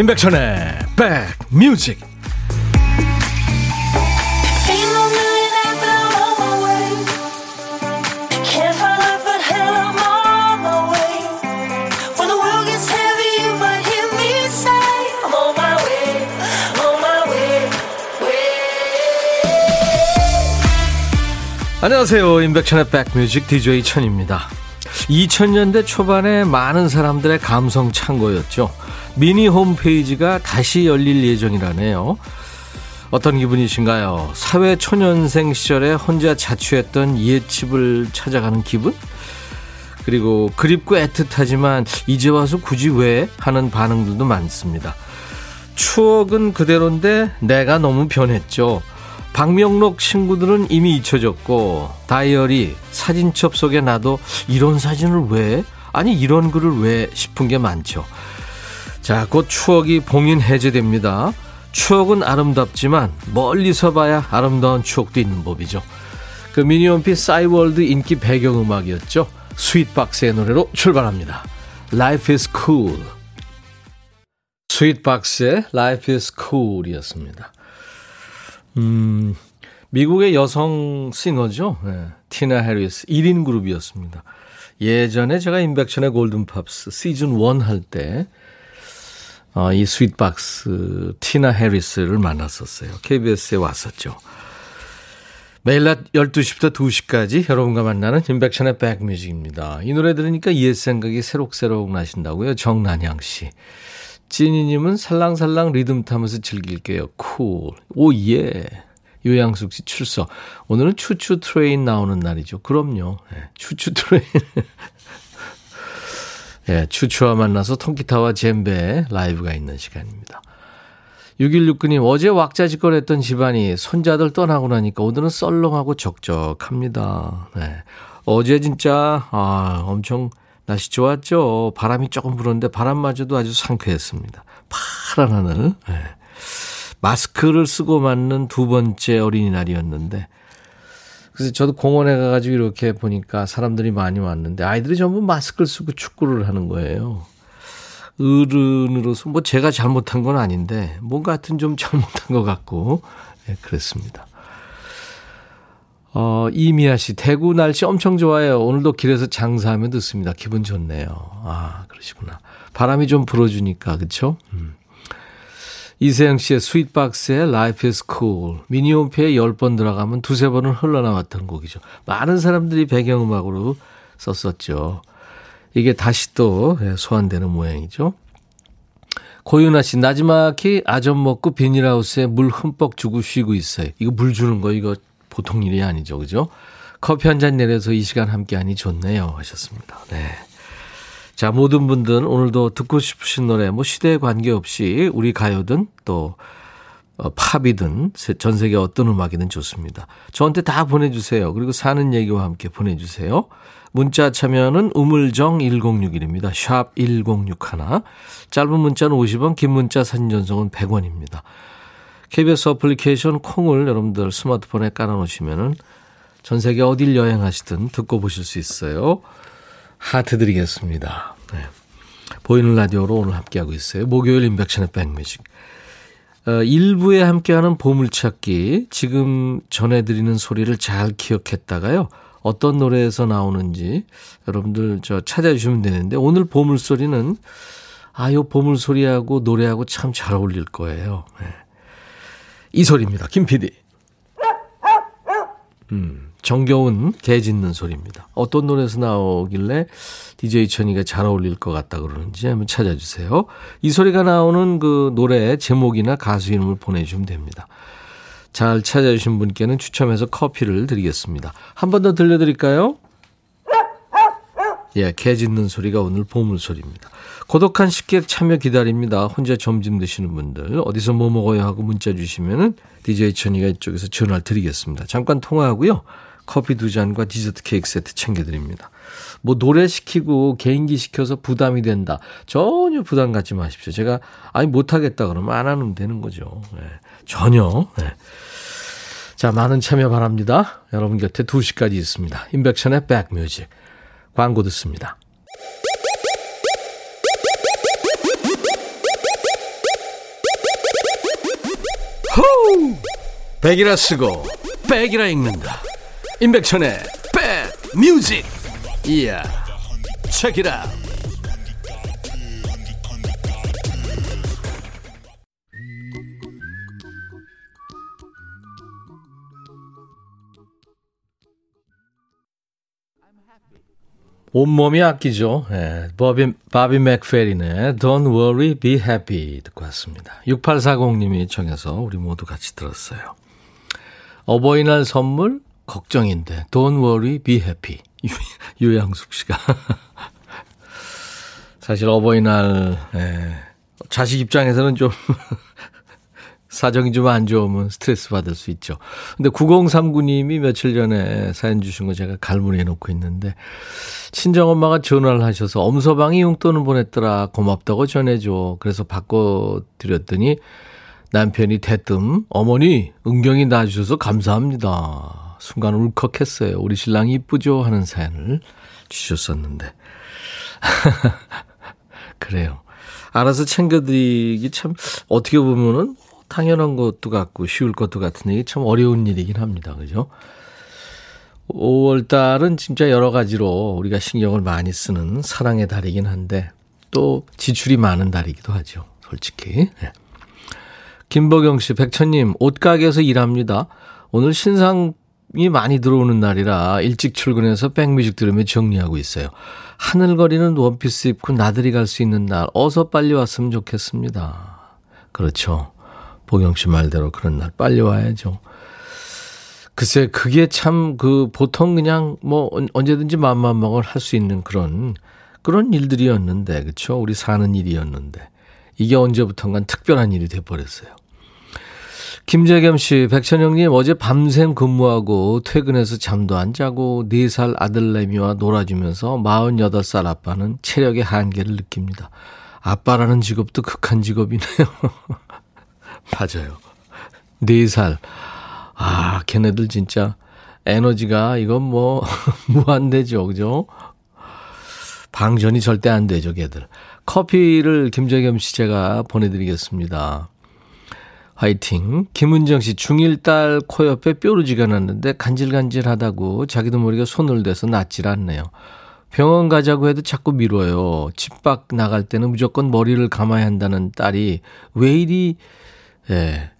임백천의 백뮤직. 안녕하세요. 임백천의 백뮤직 DJ 천입니다. 2000년대 초반에 많은 사람들의 감성 창고였죠 미니 홈페이지가 다시 열릴 예정이라네요. 어떤 기분이신가요? 사회 초년생 시절에 혼자 자취했던 옛집을 찾아가는 기분? 그리고 그립고 애틋하지만 이제 와서 굳이 왜? 하는 반응들도 많습니다. 추억은 그대로인데 내가 너무 변했죠. 박명록 친구들은 이미 잊혀졌고 다이어리 사진첩 속에 나도 이런 사진을 왜? 아니 이런 글을 왜? 싶은 게 많죠. 자, 곧 추억이 봉인 해제됩니다. 추억은 아름답지만 멀리서 봐야 아름다운 추억도 있는 법이죠. 그 미니홈피 싸이월드 인기 배경음악이었죠. Sweetbox의 노래로 출발합니다. Life is cool. Sweetbox의 Life is cool 이었습니다. 음, 미국의 여성 싱어죠. 네, 티나 해리스 1인 그룹이었습니다. 예전에 제가 임백천의 골든팝스 시즌 1 할 때 어, 이 Sweetbox 티나 해리스를 만났었어요. KBS에 왔었죠. 매일 낮 12시부터 2시까지 여러분과 만나는 임백천의 백뮤직입니다. 이 노래 들으니까 옛 생각이 새록새록 나신다고요. 정난양 씨. 찐이님은 살랑살랑 리듬 타면서 즐길게요. Cool. Oh, yeah. 요양숙 씨 출석. 오늘은 추추 트레인 나오는 날이죠. 그럼요. 네, 추추 트레인. 예, 추추와 만나서 통기타와 젬베 라이브가 있는 시간입니다. 6169님, 어제 왁자지껄 했던 집안이 손자들 떠나고 나니까 오늘은 썰렁하고 적적합니다. 네. 어제 진짜, 아, 엄청 날씨 좋았죠. 바람이 조금 불었는데 바람마저도 아주 상쾌했습니다. 파란 하늘. 네. 마스크를 쓰고 맞는 두 번째 어린이날이었는데, 그래서 저도 공원에 가가지고 이렇게 보니까 사람들이 많이 왔는데 아이들이 전부 마스크를 쓰고 축구를 하는 거예요. 어른으로서 뭐 제가 잘못한 건 아닌데 뭔가 하여튼 좀 잘못한 것 같고 네, 그랬습니다. 어, 이미아 씨, 대구 날씨 엄청 좋아요. 오늘도 길에서 장사하면 듣습니다. 기분 좋네요. 아, 그러시구나. 바람이 좀 불어주니까, 그쵸? 음. 이세영 씨의 스윗박스의 Life is Cool. 미니홈피에 10번 들어가면 두세 번은 흘러나왔던 곡이죠. 많은 사람들이 배경음악으로 썼었죠. 이게 다시 또 예, 소환되는 모양이죠. 고윤아 씨, 나지막히 아점 먹고 비닐하우스에 물 흠뻑 주고 쉬고 있어요. 이거 물 주는 거 이거 보통 일이 아니죠. 그죠? 커피 한 잔 내려서 이 시간 함께 하니 좋네요. 하셨습니다. 네. 자, 모든 분들 오늘도 듣고 싶으신 노래 뭐 시대에 관계없이 우리 가요든 또 어, 팝이든 전 세계 어떤 음악이든 좋습니다. 저한테 다 보내주세요. 그리고 사는 얘기와 함께 보내주세요. 문자 참여는 우물정 1061입니다. 샵 1061. 짧은 문자는 50원, 긴 문자 사진 전송은 100원입니다. KBS 어플리케이션 콩을 여러분들 스마트폰에 깔아놓으시면은 전 세계 어딜 여행하시든 듣고 보실 수 있어요. 하트 드리겠습니다. 네. 보이는 라디오로 오늘 함께하고 있어요. 목요일 인백션의 백뮤직. 어, 1부에 함께하는 보물찾기. 지금 전해드리는 소리를 잘 기억했다가요. 어떤 노래에서 나오는지 여러분들 저 찾아주시면 되는데 오늘 보물소리는 아, 요 보물소리하고 노래하고 참 잘 어울릴 거예요. 네. 이 소리입니다. 김 PD. 음. 정겨운 개 짖는 소리입니다. 어떤 노래에서 나오길래 DJ 천이가 잘 어울릴 것 같다 그러는지 한번 찾아주세요. 이 소리가 나오는 그 노래 제목이나 가수 이름을 보내주시면 됩니다. 잘 찾아주신 분께는 추첨해서 커피를 드리겠습니다. 한 번 더 들려드릴까요? 예, 개 짖는 소리가 오늘 보물 소리입니다. 고독한 식객 참여 기다립니다. 혼자 점심 드시는 분들 어디서 뭐 먹어야 하고 문자 주시면 은 DJ 천이가 이쪽에서 전화를 드리겠습니다. 잠깐 통화하고요. 커피 두 잔과 디저트 케이크 세트 챙겨드립니다. 뭐 노래 시키고 개인기 시켜서 부담이 된다. 전혀 부담 갖지 마십시오. 제가 아니 못하겠다 그러면 안 하면 되는 거죠. 네. 전혀. 네. 자, 많은 참여 바랍니다. 여러분 곁에 2시까지 있습니다. 인백션의 백뮤직. 광고 듣습니다. 호우! 백이라 쓰고 백이라 읽는다. 임백천의 백 뮤직. 이야. 책이라. 온몸이 아끼죠. 예, 버비, 바비 맥페린의 Don't Worry, Be Happy 듣고 왔습니다. 6840님이 청해서 우리 모두 같이 들었어요. 어버이날 선물 걱정인데 Don't Worry, Be Happy 유, 양숙 씨가 사실 어버이날 예, 자식 입장에서는 좀 사정이 좀 안 좋으면 스트레스 받을 수 있죠. 근데 9039님이 며칠 전에 사연 주신 거 제가 갈무리해 놓고 있는데, 친정엄마가 전화를 하셔서 엄서방이 용돈을 보냈더라. 고맙다고 전해줘. 그래서 바꿔드렸더니 남편이 대뜸, 어머니, 은경이 낳아주셔서 감사합니다. 순간 울컥했어요. 우리 신랑이 이쁘죠? 하는 사연을 주셨었는데. 그래요. 알아서 챙겨드리기 참, 어떻게 보면은 당연한 것도 같고 쉬울 것도 같은 얘기 참 어려운 일이긴 합니다. 그죠? 5월 달은 진짜 여러 가지로 우리가 신경을 많이 쓰는 사랑의 달이긴 한데 또 지출이 많은 달이기도 하죠. 솔직히. 네. 김보경 씨, 백천님, 옷가게에서 일합니다. 오늘 신상 이 많이 들어오는 날이라 일찍 출근해서 백뮤직 들으며 정리하고 있어요. 하늘거리는 원피스 입고 나들이 갈 수 있는 날, 어서 빨리 왔으면 좋겠습니다. 그렇죠. 보경 씨 말대로 그런 날 빨리 와야죠. 글쎄, 그게 참 그 보통 그냥 뭐 언제든지 마음만 먹을 할수 있는 그런 그런 일들이었는데, 그쵸? 우리 사는 일이었는데. 이게 언제부턴간 특별한 일이 돼 버렸어요. 김재겸 씨, 백천영님, 어제 밤샘 근무하고 퇴근해서 잠도 안 자고 4살 아들내미와 놀아주면서 48살 아빠는 체력의 한계를 느낍니다. 아빠라는 직업도 극한 직업이네요. 맞아요. 4살. 아, 걔네들 진짜 에너지가 이건 뭐 무한대죠. 그죠? 방전이 절대 안 되죠, 걔들. 커피를 김재겸 씨 제가 보내드리겠습니다. 화이팅. 김은정 씨, 중1 딸 코 옆에 뾰루지가 났는데 간질간질하다고 자기도 모르게 손을 대서 낫질 않네요. 병원 가자고 해도 자꾸 미뤄요. 집 밖 나갈 때는 무조건 머리를 감아야 한다는 딸이 왜 이리 예.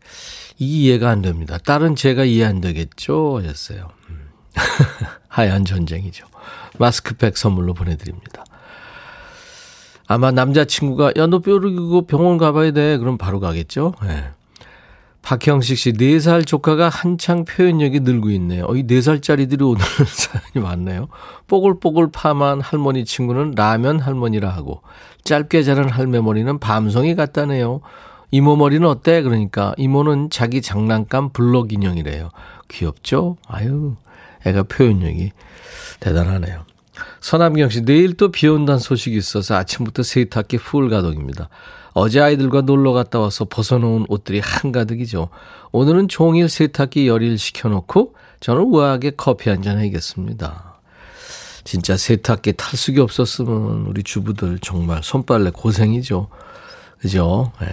이 이해가 안 됩니다. 딸은 제가 이해 안 되겠죠? 하셨어요. 음. 하얀 전쟁이죠. 마스크팩 선물로 보내드립니다. 아마 남자친구가, 야, 너 뾰루기고 병원 가봐야 돼. 그럼 바로 가겠죠? 예. 박형식 씨, 4살 조카가 한창 표현력이 늘고 있네요. 어, 이 4살짜리들이 오늘 사연이 많네요. 뽀글뽀글 파만 할머니 친구는 라면 할머니라 하고, 짧게 자란 할매 머리는 밤송이 같다네요. 이모 머리는 어때? 그러니까 이모는 자기 장난감 블럭 인형이래요. 귀엽죠? 아유, 애가 표현력이 대단하네요. 서남경 씨, 내일 또 비 온다는 소식이 있어서 아침부터 세탁기 풀 가동입니다. 어제 아이들과 놀러 갔다 와서 벗어놓은 옷들이 한가득이죠. 오늘은 종일 세탁기 열일 시켜놓고 저는 우아하게 커피 한 잔 해야겠습니다. 진짜 세탁기 탈수기 없었으면 우리 주부들 정말 손빨래 고생이죠. 그죠? 네.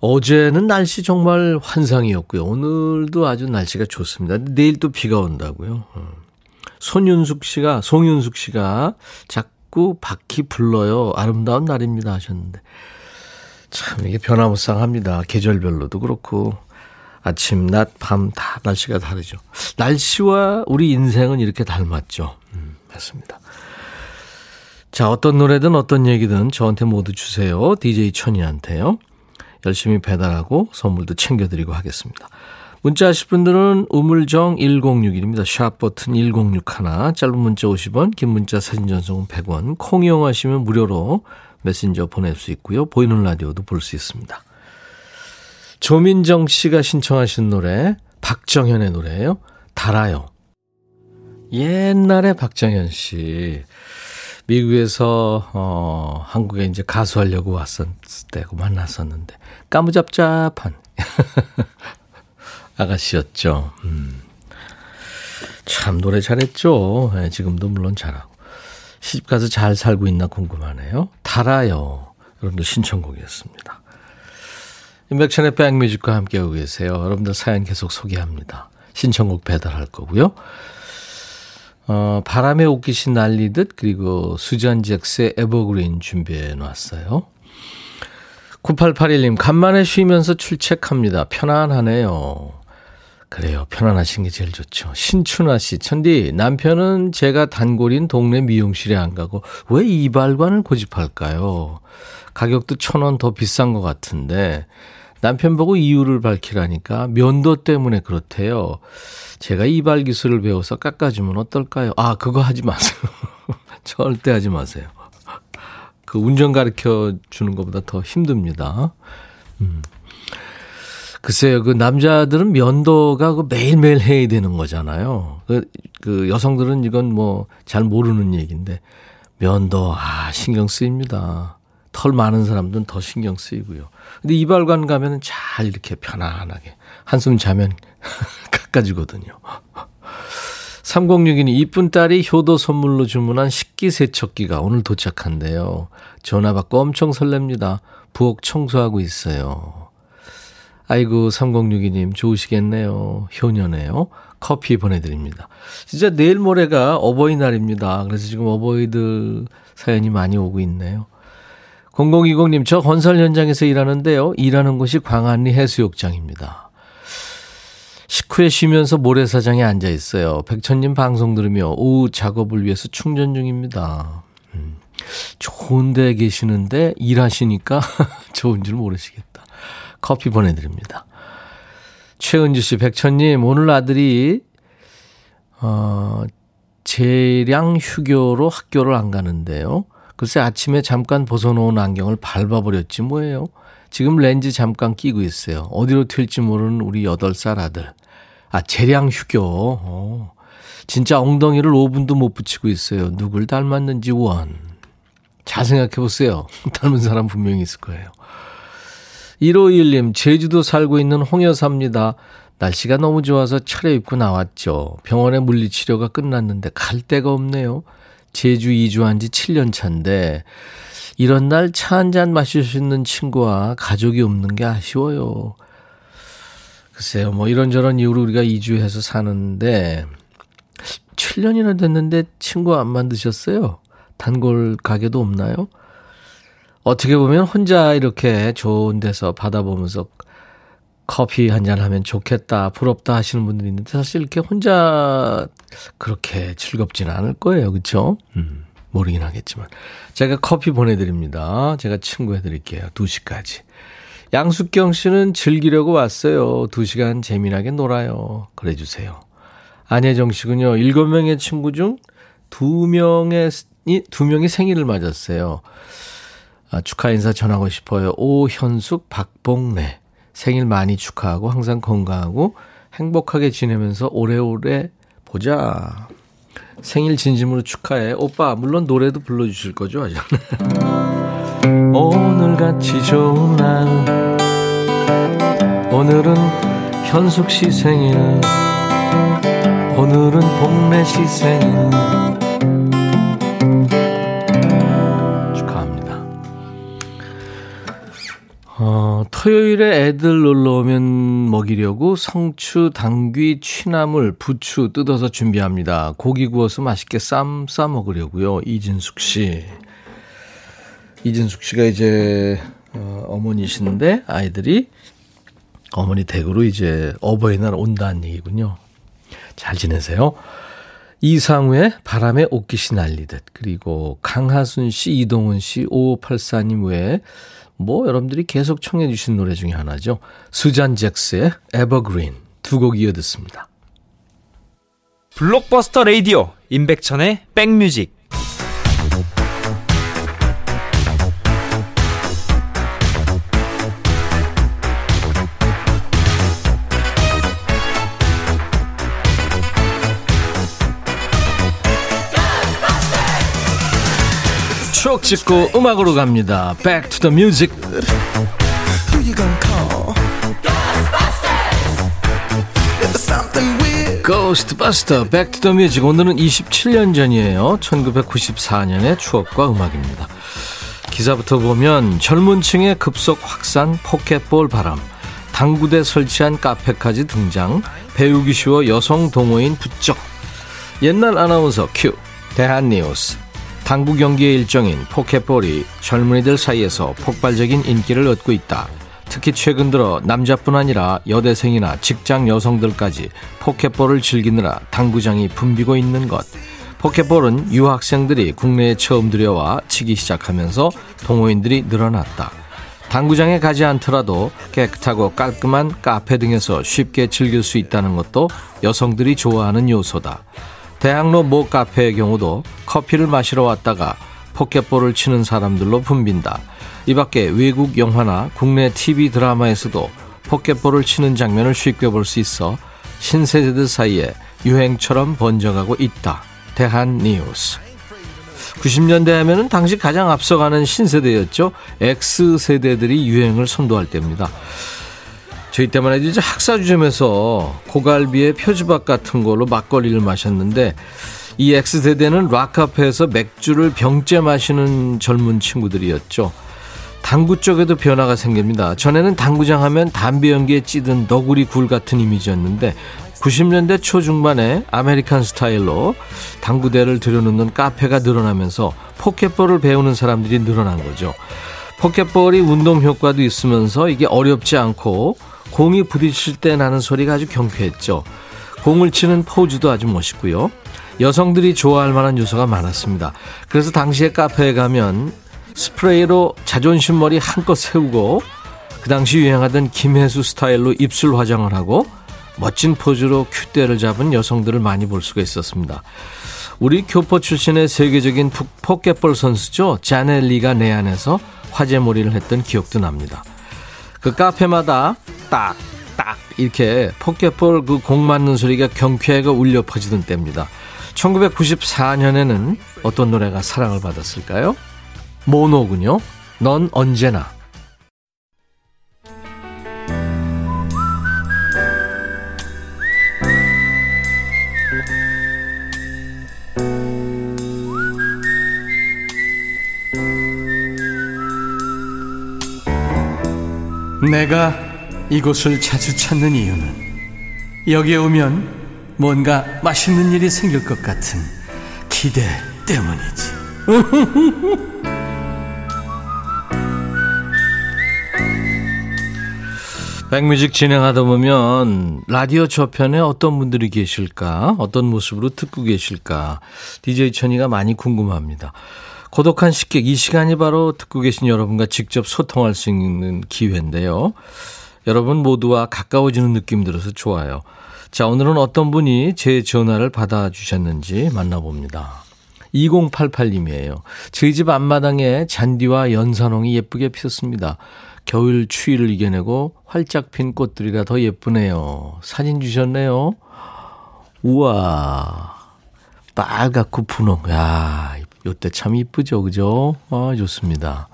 어제는 날씨 정말 환상이었고요. 오늘도 아주 날씨가 좋습니다. 내일 또 비가 온다고요. 어. 손윤숙 씨가, 송윤숙 씨가 자꾸 바퀴 불러요. 아름다운 날입니다 하셨는데. 참 이게 변화무쌍합니다. 계절별로도 그렇고 아침, 낮, 밤 다 날씨가 다르죠. 날씨와 우리 인생은 이렇게 닮았죠. 음, 맞습니다. 자, 어떤 노래든 어떤 얘기든 저한테 모두 주세요. DJ 천이한테요. 열심히 배달하고 선물도 챙겨드리고 하겠습니다. 문자 하실 분들은 우물정 1061입니다. 샵 버튼 1061. 짧은 문자 50원, 긴 문자 사진 전송은 100원. 콩 이용하시면 무료로 메신저 보낼 수 있고요. 보이는 라디오도 볼 수 있습니다. 조민정 씨가 신청하신 노래, 박정현의 노래예요. 달아요. 옛날에 박정현 씨. 미국에서 어 한국에 이제 가수하려고 왔었을 때고 만났었는데 까무잡잡한 아가씨였죠. 음. 참 노래 잘했죠. 네, 지금도 물론 잘하고 시집 가서 잘 살고 있나 궁금하네요. 달아요. 여러분들 신청곡이었습니다. 인백천의 백뮤직과 함께하고 계세요. 여러분들 사연 계속 소개합니다. 신청곡 배달할 거고요. 어, 바람에 옷깃이 날리듯 그리고 수잔 잭스의 에버그린 준비해 놨어요. 9881님 간만에 쉬면서 출첵합니다. 편안하네요. 그래요. 편안하신 게 제일 좋죠. 신춘아 씨, 천디, 남편은 제가 단골인 동네 미용실에 안 가고 왜 이발관을 고집할까요? 가격도 천 원 더 비싼 것 같은데 남편 보고 이유를 밝히라니까 면도 때문에 그렇대요. 제가 이발 기술을 배워서 깎아주면 어떨까요? 아, 그거 하지 마세요. 절대 하지 마세요. 그 운전 가르쳐 주는 것보다 더 힘듭니다. 음. 글쎄요, 그 남자들은 면도가 그 매일매일 해야 되는 거잖아요. 그, 그 여성들은 이건 뭐 잘 모르는 얘기인데, 면도, 아, 신경 쓰입니다. 털 많은 사람들은 더 신경 쓰이고요. 근데 이발관 가면은 잘 이렇게 편안하게 한숨 자면 깎아주거든요. 3062님, 이쁜 딸이 효도 선물로 주문한 식기 세척기가 오늘 도착한대요. 전화 받고 엄청 설렙니다. 부엌 청소하고 있어요. 아이고, 3062님, 좋으시겠네요. 효녀네요. 커피 보내드립니다. 진짜 내일 모레가 어버이날입니다. 그래서 지금 어버이들 사연이 많이 오고 있네요. 0020님, 저 건설 현장에서 일하는데요. 일하는 곳이 광안리 해수욕장입니다. 식후에 쉬면서 모래사장에 앉아 있어요. 백천님 방송 들으며 오후 작업을 위해서 충전 중입니다. 음, 좋은 데 계시는데 일하시니까 좋은 줄 모르시겠다. 커피 보내드립니다. 최은주 씨, 백천님, 오늘 아들이, 어, 재량 휴교로 학교를 안 가는데요. 글쎄 아침에 잠깐 벗어놓은 안경을 밟아버렸지 뭐예요. 지금 렌즈 잠깐 끼고 있어요. 어디로 튈지 모르는 우리 8살 아들. 아, 재량 휴교. 어. 진짜 엉덩이를 5분도 못 붙이고 있어요. 누굴 닮았는지 원. 잘 생각해 보세요. 닮은 사람 분명히 있을 거예요. 151님, 제주도 살고 있는 홍여사입니다. 날씨가 너무 좋아서 차려입고 나왔죠. 병원에 물리치료가 끝났는데 갈 데가 없네요. 제주 이주한 지 7년 차인데 이런 날 차 한 잔 마실 수 있는 친구와 가족이 없는 게 아쉬워요. 글쎄요, 뭐 이런저런 이유로 우리가 이주해서 사는데 7년이나 됐는데 친구 안 만드셨어요? 단골 가게도 없나요? 어떻게 보면 혼자 이렇게 좋은 데서 받아보면서 커피 한 잔 하면 좋겠다, 부럽다 하시는 분들이 있는데 사실 이렇게 혼자 그렇게 즐겁지는 않을 거예요. 그렇죠? 음, 모르긴 하겠지만. 제가 커피 보내드립니다. 제가 친구 해드릴게요. 2시까지. 양숙경 씨는 즐기려고 왔어요. 2시간 재미나게 놀아요. 그래 주세요. 안혜정 씨군요. 7명의 친구 중 2명의, 2명이 생일을 맞았어요. 아, 축하 인사 전하고 싶어요. 오현숙, 박봉래. 생일 많이 축하하고 항상 건강하고 행복하게 지내면서 오래오래 보자. 생일 진심으로 축하해. 오빠, 물론 노래도 불러주실 거죠? 오늘같이 좋은 날. 오늘은 현숙 씨 생일. 오늘은 복래 씨 생일. 어, 토요일에 애들 놀러 오면 먹이려고 성추, 당귀, 취나물, 부추 뜯어서 준비합니다. 고기 구워서 맛있게 쌈 싸 먹으려고요. 이진숙 씨. 이진숙 씨가 이제 어, 어머니신데 아이들이 어머니 댁으로 이제 어버이날 온다는 얘기군요. 잘 지내세요. 이상우의 바람에 옷깃이 날리듯 그리고 강하순 씨, 이동훈 씨, 5584님 외에 뭐 여러분들이 계속 청해 주신 노래 중에 하나죠. 수잔 잭스의 에버그린 두 곡 이어 듣습니다. 블록버스터 레이디오 임백천의 백뮤직 찍고 음악으로 갑니다. Back to the music. 고스트바스터 Back to 오늘은 27년 전이에요. 1994년의 추억과 음악입니다. 기사부터 보면 젊은 층의 급속 확산 포켓볼 바람, 당구대 설치한 카페까지 등장, 배우기 쉬워 여성 동호인 부쩍, 옛날 아나운서 큐, 대한뉴스, 당구 경기의 일종인 포켓볼이 젊은이들 사이에서 폭발적인 인기를 얻고 있다. 특히 최근 들어 남자뿐 아니라 여대생이나 직장 여성들까지 포켓볼을 즐기느라 당구장이 붐비고 있는 것. 포켓볼은 유학생들이 국내에 처음 들여와 치기 시작하면서 동호인들이 늘어났다. 당구장에 가지 않더라도 깨끗하고 깔끔한 카페 등에서 쉽게 즐길 수 있다는 것도 여성들이 좋아하는 요소다. 대학로 모 카페의 경우도 커피를 마시러 왔다가 포켓볼을 치는 사람들로 붐빈다. 이 밖에 외국 영화나 국내 TV 드라마에서도 포켓볼을 치는 장면을 쉽게 볼 수 있어 신세대들 사이에 유행처럼 번져가고 있다. 대한 뉴스. 90년대 하면은 당시 가장 앞서가는 신세대였죠. X세대들이 유행을 선도할 때입니다. 저희 때만 해도 이제 학사주점에서 고갈비에 표주박 같은 걸로 막걸리를 마셨는데 이 X세대는 락카페에서 맥주를 병째 마시는 젊은 친구들이었죠. 당구 쪽에도 변화가 생깁니다. 전에는 당구장 하면 담배 연기에 찌든 너구리 굴 같은 이미지였는데 90년대 초중반에 American 스타일로 당구대를 들여놓는 카페가 늘어나면서 포켓볼을 배우는 사람들이 늘어난 거죠. 포켓볼이 운동 효과도 있으면서 이게 어렵지 않고 공이 부딪힐 때 나는 소리가 아주 경쾌했죠. 공을 치는 포즈도 아주 멋있고요. 여성들이 좋아할 만한 요소가 많았습니다. 그래서 당시에 카페에 가면 스프레이로 자존심 머리 한껏 세우고 그 당시 유행하던 김혜수 스타일로 입술 화장을 하고 멋진 포즈로 큐대를 잡은 여성들을 많이 볼 수가 있었습니다. 우리 교포 출신의 세계적인 포켓볼 선수죠. 자넬리가 내안에서 화제몰이를 했던 기억도 납니다. 그 카페마다 딱, 딱, 이렇게 포켓볼 그 공 맞는 소리가 경쾌하게 울려 퍼지던 때입니다. 1994년에는 어떤 노래가 사랑을 받았을까요? 모노군요. 넌 언제나. 내가 이곳을 자주 찾는 이유는 여기에 오면 뭔가 맛있는 일이 생길 것 같은 기대 때문이지. 백뮤직 진행하다 보면 라디오 저편에 어떤 분들이 계실까, 어떤 모습으로 듣고 계실까, DJ 천이가 많이 궁금합니다. 고독한 식객, 이 시간이 바로 듣고 계신 여러분과 직접 소통할 수 있는 기회인데요. 여러분 모두와 가까워지는 느낌 들어서 좋아요. 자, 오늘은 어떤 분이 제 전화를 받아주셨는지 만나봅니다. 2088님이에요. 저희 집 앞마당에 잔디와 연산홍이 예쁘게 피었습니다. 겨울 추위를 이겨내고 활짝 핀 꽃들이라 더 예쁘네요. 사진 주셨네요. 우와. 빨갛고 분홍. 야, 요때 참 이쁘죠. 그죠? 아, 좋습니다.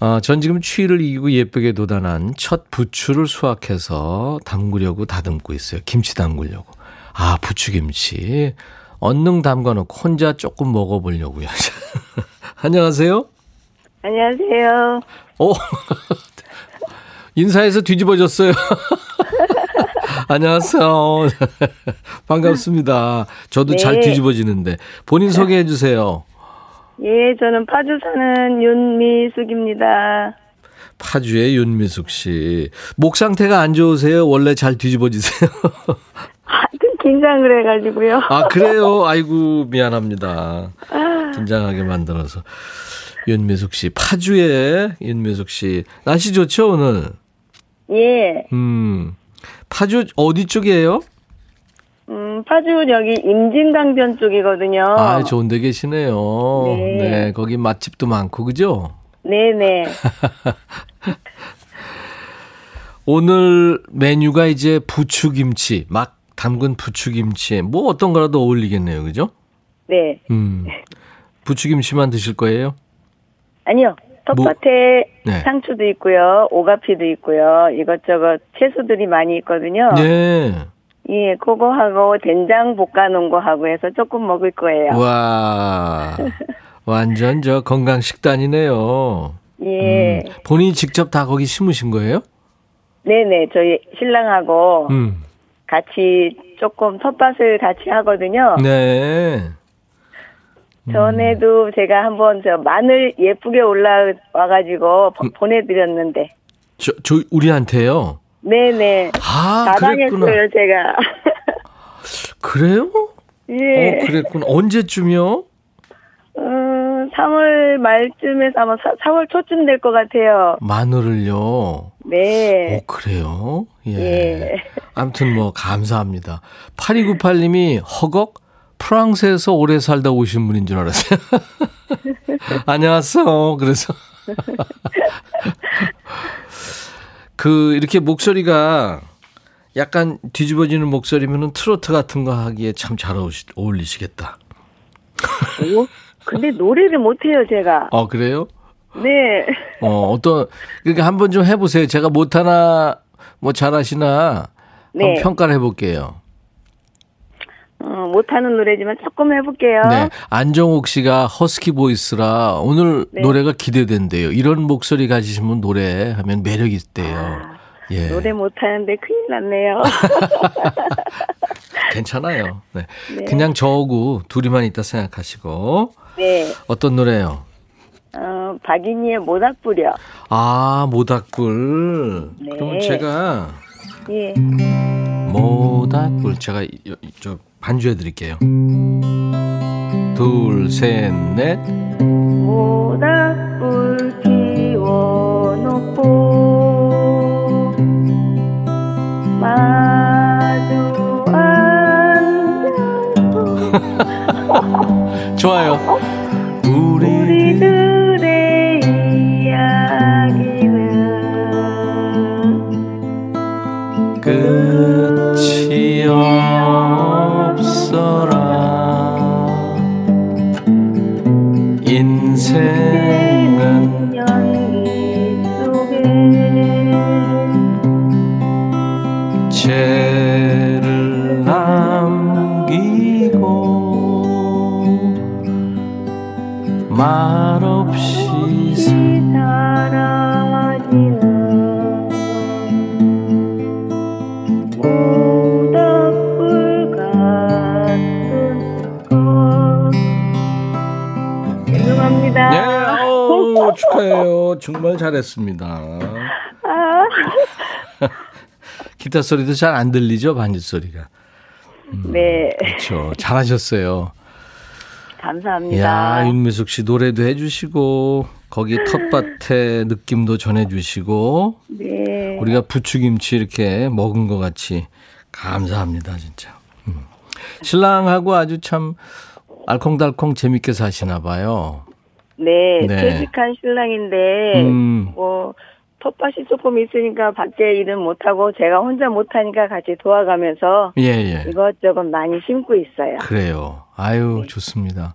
아, 전 지금 추위를 이기고 예쁘게 돋아난 첫 부추를 수확해서 담그려고 다듬고 있어요. 김치 담그려고. 아, 부추김치. 언능 담가놓고 혼자 조금 먹어보려고요. 안녕하세요. 안녕하세요. 오, 인사해서 뒤집어졌어요. 안녕하세요. 반갑습니다. 저도 네. 잘 뒤집어지는데 본인 소개해 주세요. 예, 저는 파주 사는 윤미숙입니다. 파주의 윤미숙 씨. 목 상태가 안 좋으세요? 원래 잘 뒤집어지세요? 하여튼 긴장을 해가지고요. 아, 그래요? 아이고, 미안합니다. 긴장하게 만들어서. 윤미숙 씨, 파주의 윤미숙 씨. 날씨 좋죠, 오늘? 예. 음. 파주 어디 쪽이에요? 음, 파주 여기 임진강변 쪽이거든요. 아, 좋은 데 계시네요. 네. 네 거기 맛집도 많고, 그죠? 네네. 오늘 메뉴가 이제 부추김치, 막 담근 부추김치. 뭐 어떤 거라도 어울리겠네요, 그죠? 네. 음. 부추김치만 드실 거예요? 아니요. 텃밭에 뭐, 네. 상추도 있고요. 오가피도 있고요. 이것저것 채소들이 많이 있거든요. 네. 예, 그거하고 된장 볶아놓은 거하고 해서 조금 먹을 거예요. 와. 완전 저 건강 식단이네요. 예. 음, 본인이 직접 다 거기 심으신 거예요? 네네. 저희 신랑하고 음. 같이 조금 텃밭을 같이 하거든요. 네. 전에도 제가 한번 저 마늘 예쁘게 올라와가지고 음. 보내드렸는데. 저, 저 우리한테요? 네네. 아, 그랬구나. 제가. 그래요? 예. 어, 그랬구나. 언제쯤이요? 음, 3월 말쯤에서 아마 4, 4월 초쯤 될 것 같아요. 마늘을요? 네. 어, 그래요? 예. 예. 아무튼 뭐, 감사합니다. 8298님이 허걱? 프랑스에서 오래 살다 오신 분인 줄 알았어요. 안녕하세요. 그래서. 그, 이렇게 목소리가 약간 뒤집어지는 목소리면은 트로트 같은 거 하기에 참 잘 어울리시겠다. 오? 근데 노래를 못해요, 제가. 어, 그래요? 네. 어, 어떤, 그러니까 한번 좀 해보세요. 제가 못하나, 뭐 잘하시나, 네. 한번 평가를 해볼게요. 어, 못하는 노래지만 조금 해볼게요. 네. 안정옥 씨가 허스키 보이스라 오늘 네. 노래가 기대된대요. 이런 목소리 가지시면 노래하면 매력 있대요. 아, 예. 노래 못하는데 큰일 났네요. 괜찮아요. 네. 네. 그냥 저하고 둘이만 있다 생각하시고. 네. 어떤 노래요? 어, 박인희의 모닥불이요. 아, 모닥불. 네. 그러면 제가. 예. 모닥불. 제가 저 반주해 드릴게요. 둘, 셋, 넷. 모닥불 피워놓고 마주 앉아서 좋아요. 우리들 정말 잘했습니다. 아. 기타 소리도 잘 안 들리죠, 반주 소리가. 음, 네. 그렇죠. 잘하셨어요. 감사합니다. 야, 윤미숙 씨 노래도 해주시고 거기 텃밭의 느낌도 전해주시고 네. 우리가 부추김치 이렇게 먹은 것 같이 감사합니다, 진짜. 음. 신랑하고 아주 참 알콩달콩 재밌게 사시나 봐요. 네, 네. 퇴직한 신랑인데 음. 뭐 텃밭이 조금 있으니까 밖에 일은 못하고 제가 혼자 못하니까 같이 도와가면서 예, 예. 이것저것 많이 심고 있어요. 그래요. 아유, 네. 좋습니다.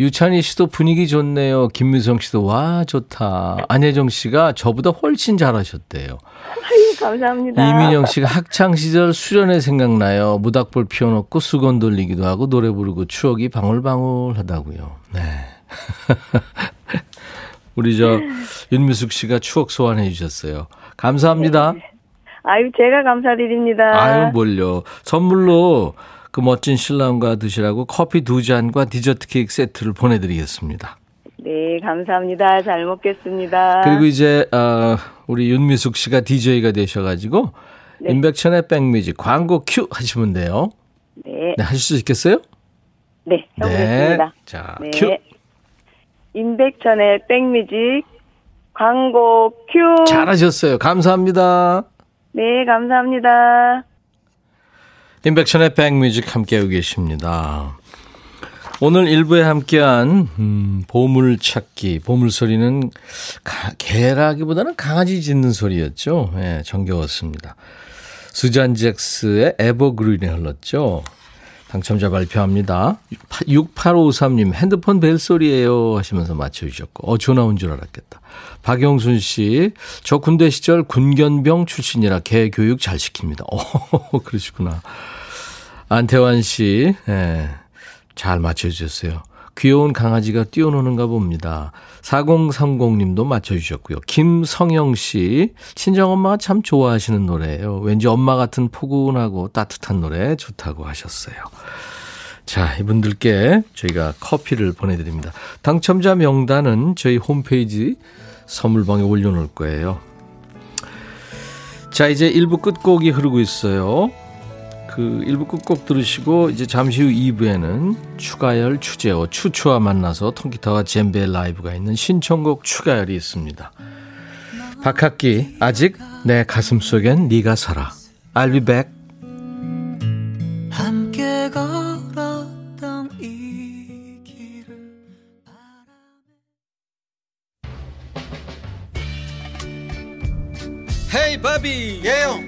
유찬희 씨도 분위기 좋네요. 김미성 씨도 와 좋다. 안혜정 씨가 저보다 훨씬 잘하셨대요. 아유, 감사합니다. 이민영 씨가 학창 시절 수련회 생각나요. 무닥불 피워놓고 수건 돌리기도 하고 노래 부르고 추억이 방울방울하다고요. 네. 우리 저 윤미숙 씨가 추억 소환해 주셨어요. 감사합니다. 네. 아유, 제가 감사드립니다. 아유, 뭘요. 선물로 그 멋진 신랑과 드시라고 커피 두 잔과 디저트 케이크 세트를 보내드리겠습니다. 네, 감사합니다. 잘 먹겠습니다. 그리고 이제 어, 우리 윤미숙 씨가 DJ가 되셔가지고 네. 임백천의 백뮤직 광고 큐 하시면 돼요. 네. 네, 하실 수 있겠어요? 네, 해보겠습니다. 네. 자, 네. 큐. 임백천의 백뮤직 광고 큐. 잘하셨어요. 감사합니다. 네, 감사합니다. 임백천의 백뮤직 함께하고 계십니다. 오늘 일부에 함께한 음, 보물찾기, 보물소리는 가, 개라기보다는 강아지 짖는 소리였죠. 예, 정겨웠습니다. 수잔 잭스의 에버그린에 흘렀죠. 당첨자 발표합니다. 6853님 핸드폰 벨소리예요 하시면서 맞춰주셨고 어 전화 온 줄 알았겠다. 박영순 씨 저 군대 시절 군견병 출신이라 개 교육 잘 시킵니다. 어 그러시구나. 안태환 씨 예, 잘 맞춰주셨어요. 귀여운 강아지가 뛰어노는가 봅니다. 4030님도 맞춰주셨고요. 김성영 씨, 친정엄마가 참 좋아하시는 노래예요. 왠지 엄마 같은 포근하고 따뜻한 노래 좋다고 하셨어요. 자, 이분들께 저희가 커피를 보내드립니다. 당첨자 명단은 저희 홈페이지 선물방에 올려놓을 거예요. 자, 이제 1부 끝곡이 흐르고 있어요. 그 1부 끝곡 들으시고 이제 잠시 후 2부에는 추가열 추재호 추추와 만나서 통기타와 젬베 라이브가 있는 신청곡 추가열이 있습니다. 박학기 아직 내 가슴 속엔 네가 살아. I'll be back. 함께 걸었던 이 길을 헤이 바비 예영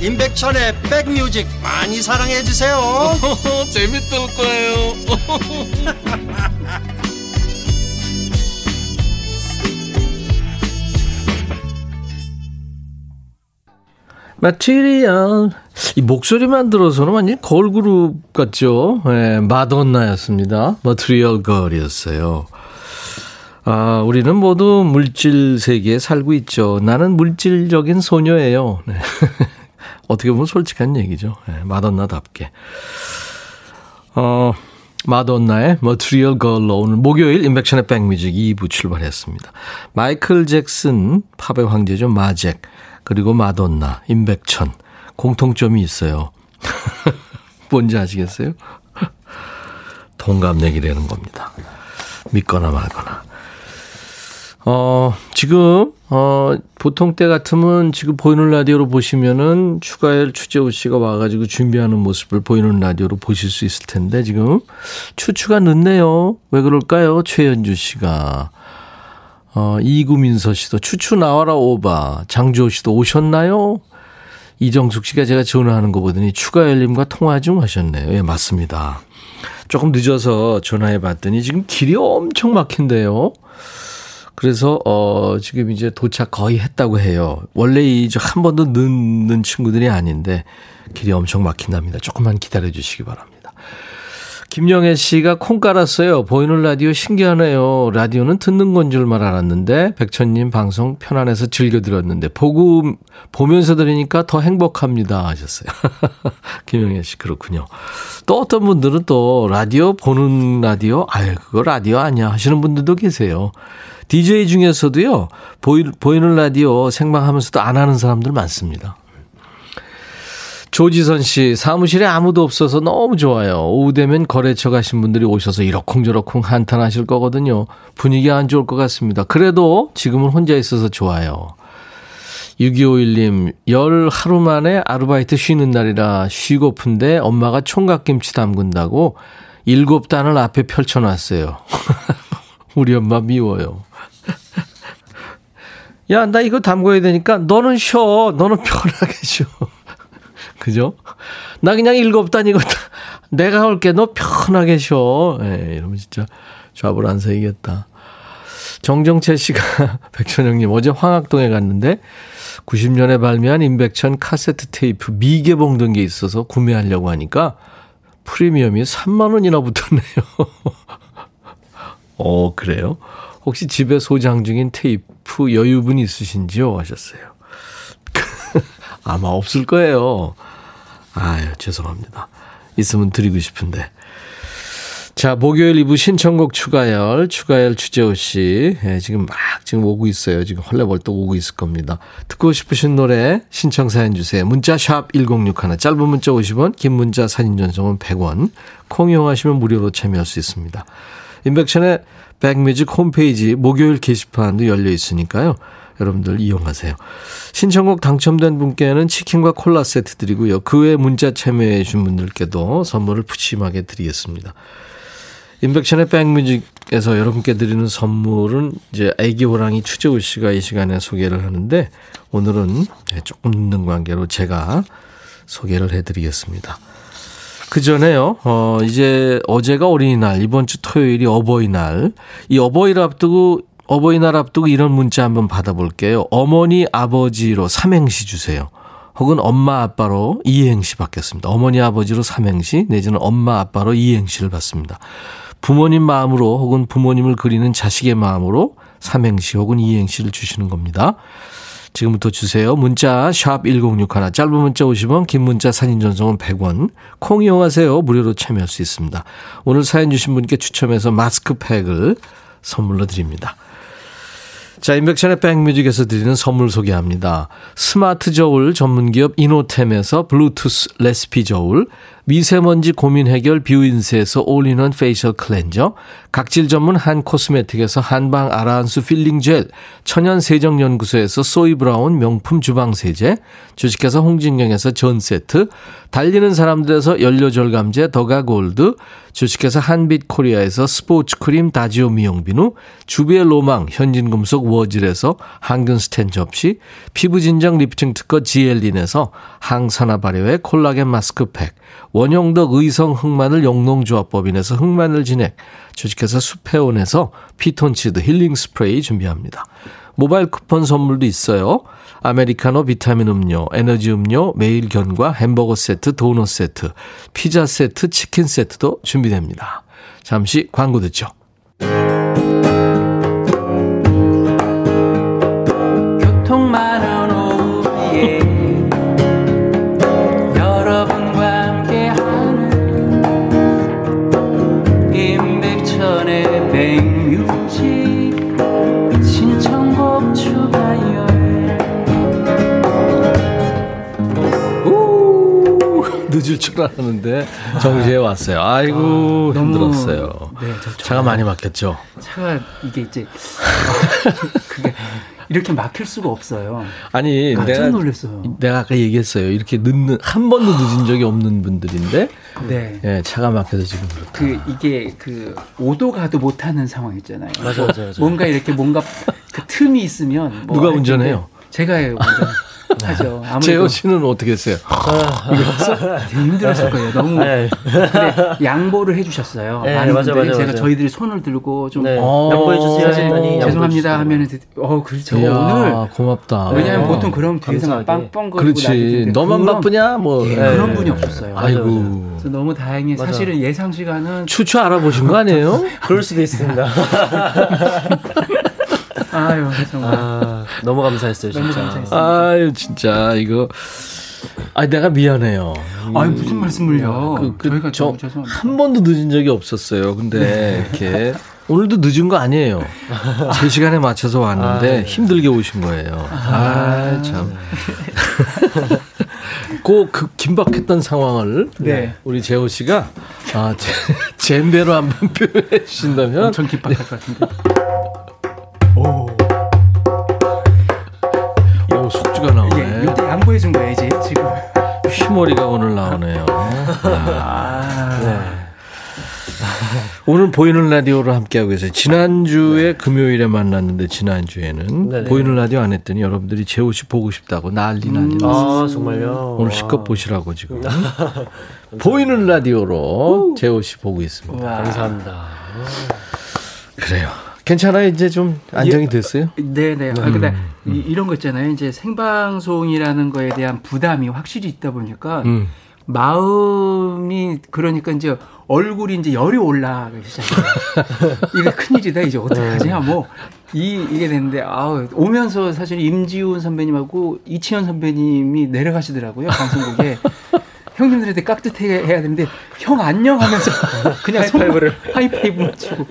임백천의 백뮤직 많이 사랑해 주세요. 재밌을 거예요. Material 이 목소리만 들어서는 완전 걸그룹 같죠? 네, 마돈나였습니다. Material Girl이었어요. 아, 우리는 모두 물질 세계에 살고 있죠. 나는 물질적인 소녀예요. 네. 어떻게 보면 솔직한 얘기죠. 네, 마돈나답게. 어, 마돈나의 Material Girl로 오늘 목요일 임백천의 백뮤직 2부 출발했습니다. 마이클 잭슨 팝의 황제죠. 마잭 그리고 마돈나 임백천 공통점이 있어요. 뭔지 아시겠어요? 동갑내기라는 겁니다. 믿거나 말거나. 어, 지금, 어, 보통 때 같으면 지금 보이는 라디오로 보시면은 추가열 추재호 씨가 와가지고 준비하는 모습을 보이는 라디오로 보실 수 있을 텐데 지금 추추가 늦네요. 왜 그럴까요? 최현주 씨가. 어, 이구민서 씨도 추추 나와라 오바. 장주호 씨도 오셨나요? 이정숙 씨가 제가 전화하는 거 보더니 추가열님과 통화 중 하셨네요. 예, 맞습니다. 조금 늦어서 전화해 봤더니 지금 길이 엄청 막힌대요. 그래서 어 지금 이제 도착 거의 했다고 해요. 원래 이한 번도 늦는 친구들이 아닌데 길이 엄청 막힌답니다. 조금만 기다려 주시기 바랍니다. 김영애 씨가 콩 깔았어요. 보이는 라디오 신기하네요. 라디오는 듣는 건 줄만 알았는데 백천님 방송 편안해서 즐겨 들었는데 보고 보면서 들으니까 더 행복합니다 하셨어요. 김영애 씨 그렇군요. 또 어떤 분들은 또 라디오 보는 라디오 아유 그거 라디오 아니야 하시는 분들도 계세요. DJ 중에서도요, 보이, 보이는 라디오 생방하면서도 안 하는 사람들 많습니다. 조지선 씨, 사무실에 아무도 없어서 너무 좋아요. 오후 되면 거래처 가신 분들이 오셔서 이러쿵저러쿵 한탄하실 거거든요. 분위기 안 좋을 것 같습니다. 그래도 지금은 혼자 있어서 좋아요. 6251님, 열 하루 만에 아르바이트 쉬는 날이라 쉬고픈데 엄마가 총각김치 담근다고 일곱 단을 앞에 펼쳐놨어요. 우리 엄마 미워요. 야, 나 이거 담궈야 되니까 너는 쉬어. 너는 편하게 쉬어. 그죠? 나 그냥 일곱 단 이거 내가 할게. 너 편하게 쉬어. 예, 이러면 진짜 좌불안석이겠다. 정정채 씨가 백천영님 어제 황학동에 갔는데 90년에 발매한 임백천 카세트 테이프 미개봉 된 게 있어서 구매하려고 하니까 프리미엄이 3만 원이나 붙었네요. 어, 그래요? 혹시 집에 소장 중인 테이프 여유분 있으신지요? 하셨어요. 아마 없을 거예요. 아유, 죄송합니다. 있으면 드리고 싶은데. 자, 목요일 2부 신청곡 추가열, 추가열 주재호 씨. 예, 지금 막 지금 오고 있어요. 지금 헐레벌떡 오고 있을 겁니다. 듣고 싶으신 노래 신청 사연 주세요. 문자 샵 1061, 짧은 문자 50원, 긴 문자 사진 전송은 100원. 콩 이용하시면 무료로 참여할 수 있습니다. 인백션의 백뮤직 홈페이지 목요일 게시판도 열려 있으니까요. 여러분들 이용하세요. 신청곡 당첨된 분께는 치킨과 콜라 세트 드리고요. 그 외 문자 참여해 주신 분들께도 선물을 푸짐하게 드리겠습니다. 인백션의 백뮤직 백뮤직에서 여러분께 드리는 선물은 이제 애기 호랑이 추재우 씨가 이 시간에 소개를 하는데 오늘은 네, 조금 늦는 관계로 제가 소개를 해드리겠습니다. 그 전에요, 어, 이제 어제가 어린이날, 이번 주 토요일이 어버이날. 이 어버이를 앞두고, 어버이날 앞두고 이런 문자 한번 받아볼게요. 어머니, 아버지로 삼행시 주세요. 혹은 엄마, 아빠로 이행시 받겠습니다. 어머니, 아버지로 삼행시, 내지는 엄마, 아빠로 이행시를 받습니다. 부모님 마음으로 혹은 부모님을 그리는 자식의 마음으로 삼행시 혹은 이행시를 주시는 겁니다. 지금부터 주세요. 문자 샵 1061, 짧은 문자 50원, 긴 문자 사진 전송은 100원. 콩 이용하세요. 무료로 참여할 수 있습니다. 오늘 사연 주신 분께 추첨해서 마스크팩을 선물로 드립니다. 자, 임백천의 백뮤직에서 드리는 선물 소개합니다. 스마트 저울 전문기업 이노템에서 블루투스 레시피 저울, 미세먼지 고민 해결 뷰인스에서 all-in-one facial cleanser, 각질 전문 한 코스메틱에서 한방 아라한수 peeling gel, 천연 세정 연구소에서 소이 브라운 명품 주방 세제, 주식회사 홍진경에서 전 세트, 달리는 사람들에서 연료 절감제 더가 골드, 주식회사 한빛 코리아에서 스포츠 크림 다지오 미용비누, 주부의 로망 현진금속 워즐에서 항균 스텐 접시, 피부 진정 리프팅 특허 지엘린에서 항산화 발효의 콜라겐 마스크팩, 원형덕 의성 흑마늘 영농조합법인에서 흑마늘 진액, 주식회사 수페온에서 피톤치드 힐링 스프레이 준비합니다. 모바일 쿠폰 선물도 있어요. 아메리카노 비타민 음료, 에너지 음료, 매일 견과 햄버거 세트, 도넛 세트, 피자 세트, 치킨 세트도 준비됩니다. 잠시 광고 듣죠. 늦을 줄 알았는데 정시에 왔어요. 아이고 아, 힘들었어요. 네, 차가 많이 막혔죠. 차가 이게 이제 그게 이렇게 막힐 수가 없어요. 아니 내가 놀랐어요. 내가 아까 얘기했어요. 이렇게 늦는 한 번도 늦은 적이 없는 분들인데 네. 네 차가 막혀서 지금 그렇다. 그 이게 그 오도 가도 못하는 상황 있잖아요. 맞아, 맞아, 맞아. 뭔가 이렇게 뭔가 그 틈이 있으면 뭐 누가 운전해요? 제가 운전. 하죠. 재호 씨는 어떻게 했어요? 힘들었을 거예요. 너무. 네. 양보를 해주셨어요. 네, 많은 맞아, 분들이 맞아, 제가 맞아. 저희들이 손을 들고 좀 네. 어, 양보해 주세요. 네, 죄송합니다 하면은 어 그렇죠. 이야, 오늘 고맙다. 왜냐하면 어. 보통 그런 뒤에서 빵빵 거리고 그렇지. 너만 그런, 바쁘냐 뭐 네, 그런 분이 없었어요. 아이고. 그래서 너무 다행히 사실은 예상 시간은 추추 알아보신 거 아니에요? 그럴 수도 있습니다. 아유, 정말. 아, 너무 감사했어요, 진짜. 너무 감사했어요. 아유, 진짜, 이거. 아, 내가 미안해요. 아니, 무슨 말씀을요? 그, 그, 저희가 저 한 번도 늦은 적이 없었어요. 근데 네. 이렇게. 오늘도 늦은 거 아니에요. 제 시간에 맞춰서 왔는데 아, 네. 힘들게 오신 거예요. 아, 아 참. 그 긴박했던 상황을 네. 우리 재호 씨가 아, 제, 젠베로 한번 표현해 주신다면 엄청 긴박할 것 같은데. 나오네. 이때 양보해 준 거야 이제 지금. 휘머리가 오늘 나오네요. 아, 네. 오늘 보이는 라디오를 함께하고 계세요. 지난주에 네. 금요일에 만났는데, 지난주에는 네네. 보이는 라디오 안 했더니 여러분들이 재호 씨 보고 싶다고 난리 난리 음. 났어요. 아, 정말요? 오늘 실컷 보시라고 지금. 보이는 라디오로 재호 씨 보고 있습니다. 와. 감사합니다. 그래요. 괜찮아요? 이제 좀 안정이 됐어요? 네네. 네. 아, 근데 음. 이 런 거 있잖아요. 이제 생방송이라는 거에 대한 부담이 확실히 있다 보니까 음. 마음이 그러니까 이제 얼굴이 이제 열이 올라가기 시작해요. 이게 큰일이다. 이제 어떻게 네. 하지? 뭐, 이, 이게 됐는데, 아 오면서 사실 임지훈 선배님하고 이치현 선배님이 내려가시더라고요. 방송국에. 형님들한테 깍듯해 해야 되는데, 형 안녕 하면서 그냥 하이파이브를. 하이파이브 맞추고.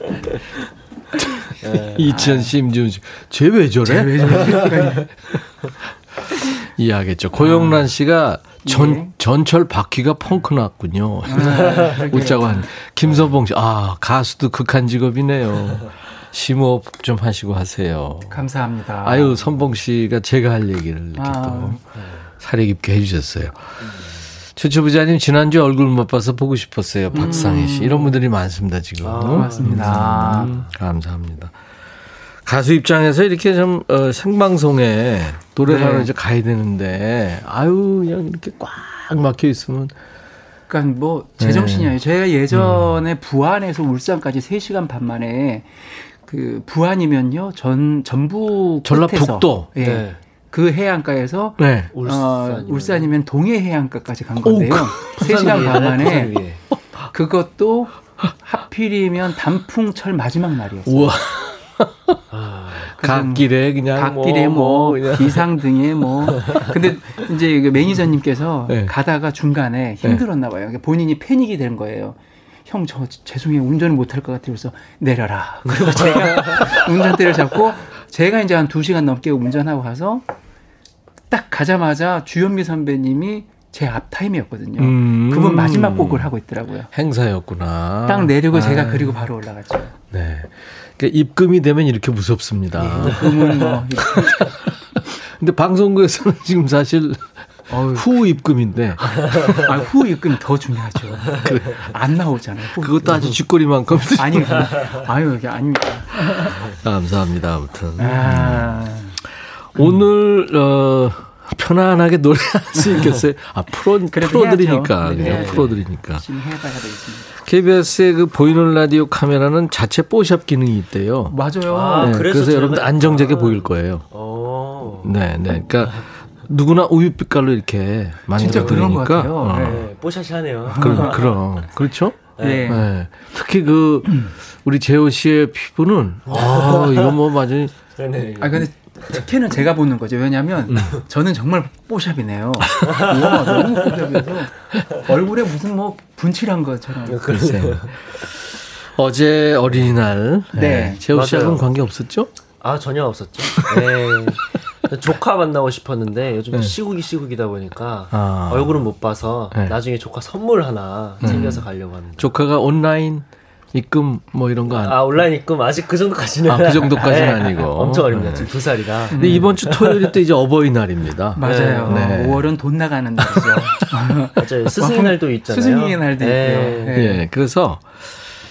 이천 심지훈 씨, 쟤왜 저래? 쟤왜 저래? 이해하겠죠. 고영란 씨가 전, 네. 전철 바퀴가 펑크 났군요. 아, 웃자고 한 김선봉 씨, 아, 가수도 극한 직업이네요. 심호흡 좀 하시고 하세요. 감사합니다. 아유, 선봉 씨가 제가 할 얘기를 이렇게 아, 또 사려 깊게 해주셨어요. 주초부자님 지난주 얼굴 못 봐서 보고 싶었어요. 박상희 씨. 이런 분들이 많습니다, 지금. 아, 고맙습니다. 음, 감사합니다. 가수 입장에서 이렇게 좀 어, 생방송에 노래하러 네. 이제 가야 되는데 아유 그냥 이렇게 꽉 막혀 있으면 그러니까 뭐 네. 제정신이 아니에요. 제가 예전에 음. 부안에서 울산까지 3시간 반 만에 그 부안이면요. 전 전북 전라북도. 끝에서, 예. 네. 그 해안가에서 네. 어, 울산이면. 울산 이면 동해 해안가까지 간 건데요. 3시간 반 만에 부산 위에. 그것도 하필이면 단풍철 마지막 날이었어요. 우와 아, 갓길에 그냥 갓길에 뭐, 그냥. 비상등에 뭐. 근데 이제 그 매니저님께서 네. 가다가 중간에 힘들었나 봐요. 그러니까 본인이 패닉이 된 거예요. 형, 저 죄송해요. 운전을 못할 것 같아요. 그래서 내려라. 그리고 제가 운전대를 잡고 제가 이제 한두 시간 넘게 운전하고 가서 딱 가자마자 주현미 선배님이 제 앞타임이었거든요. 음. 그분 마지막 곡을 하고 있더라고요. 행사였구나. 딱 내리고 제가 아, 그리고 바로 올라갔죠. 네. 그러니까 입금이 되면 이렇게 무섭습니다. 그분 뭐 근데 방송국에서는 지금 사실 어휴. 후 입금인데 아, 후 입금 더 중요하죠. 안 나오잖아요. 후 그것도. 아주 쥐꼬리만큼 아니, 아유, 이게 아닙니다. 감사합니다. 아무튼 아, 오늘 어 편안하게 노래 할 수 있겠어요. 아 프로 프로들이니까 해야죠. 그냥 네. 프로들이니까. KBS의 그 보이는 라디오 카메라는 자체 뽀샵 기능이 있대요. 맞아요. 아, 네, 그래서 그래서 여러분들 안정적이 아. 보일 거예요. 어. 네, 네. 그러니까 누구나 우유빛깔로 이렇게 만들어 드리니까. 같아요. 어. 네, 뽀샤시 하네요. 그럼, 그럼. 그렇죠? 네. 네. 특히 그, 우리 재호 씨의 피부는, 아, 이거 뭐, 완전히, 네. 아, 근데 특혜는 제가 보는 거죠. 왜냐면 저는 정말 뽀샵이네요. 우와, 너무 뽀샵이어서 얼굴에 무슨 뭐 분칠한 것처럼. 글쎄요. 어제 어린이날, 네. 네. 재호 씨하고는. 관계 없었죠? 아 전혀 없었죠. 네. 조카 만나고 싶었는데 요즘 네. 시국이 시국이다 보니까 아. 얼굴은 못 봐서 네. 나중에 조카 선물 하나 챙겨서 가려고 합니다. 조카가 온라인 입금 뭐 이런 거 안. 아 온라인 입금 아직 그 정도까지는 아, 그 정도까지는 네. 아니고. 엄청 어립니다. 네. 지금 두 살이라. 근데 이번 주 토요일이 또 이제 어버이날입니다. 맞아요. 네. 5월은 돈 나가는 날이죠. 맞아요. 스승의 날도 있잖아요. 스승의 날도 네. 있고요. 네. 예, 그래서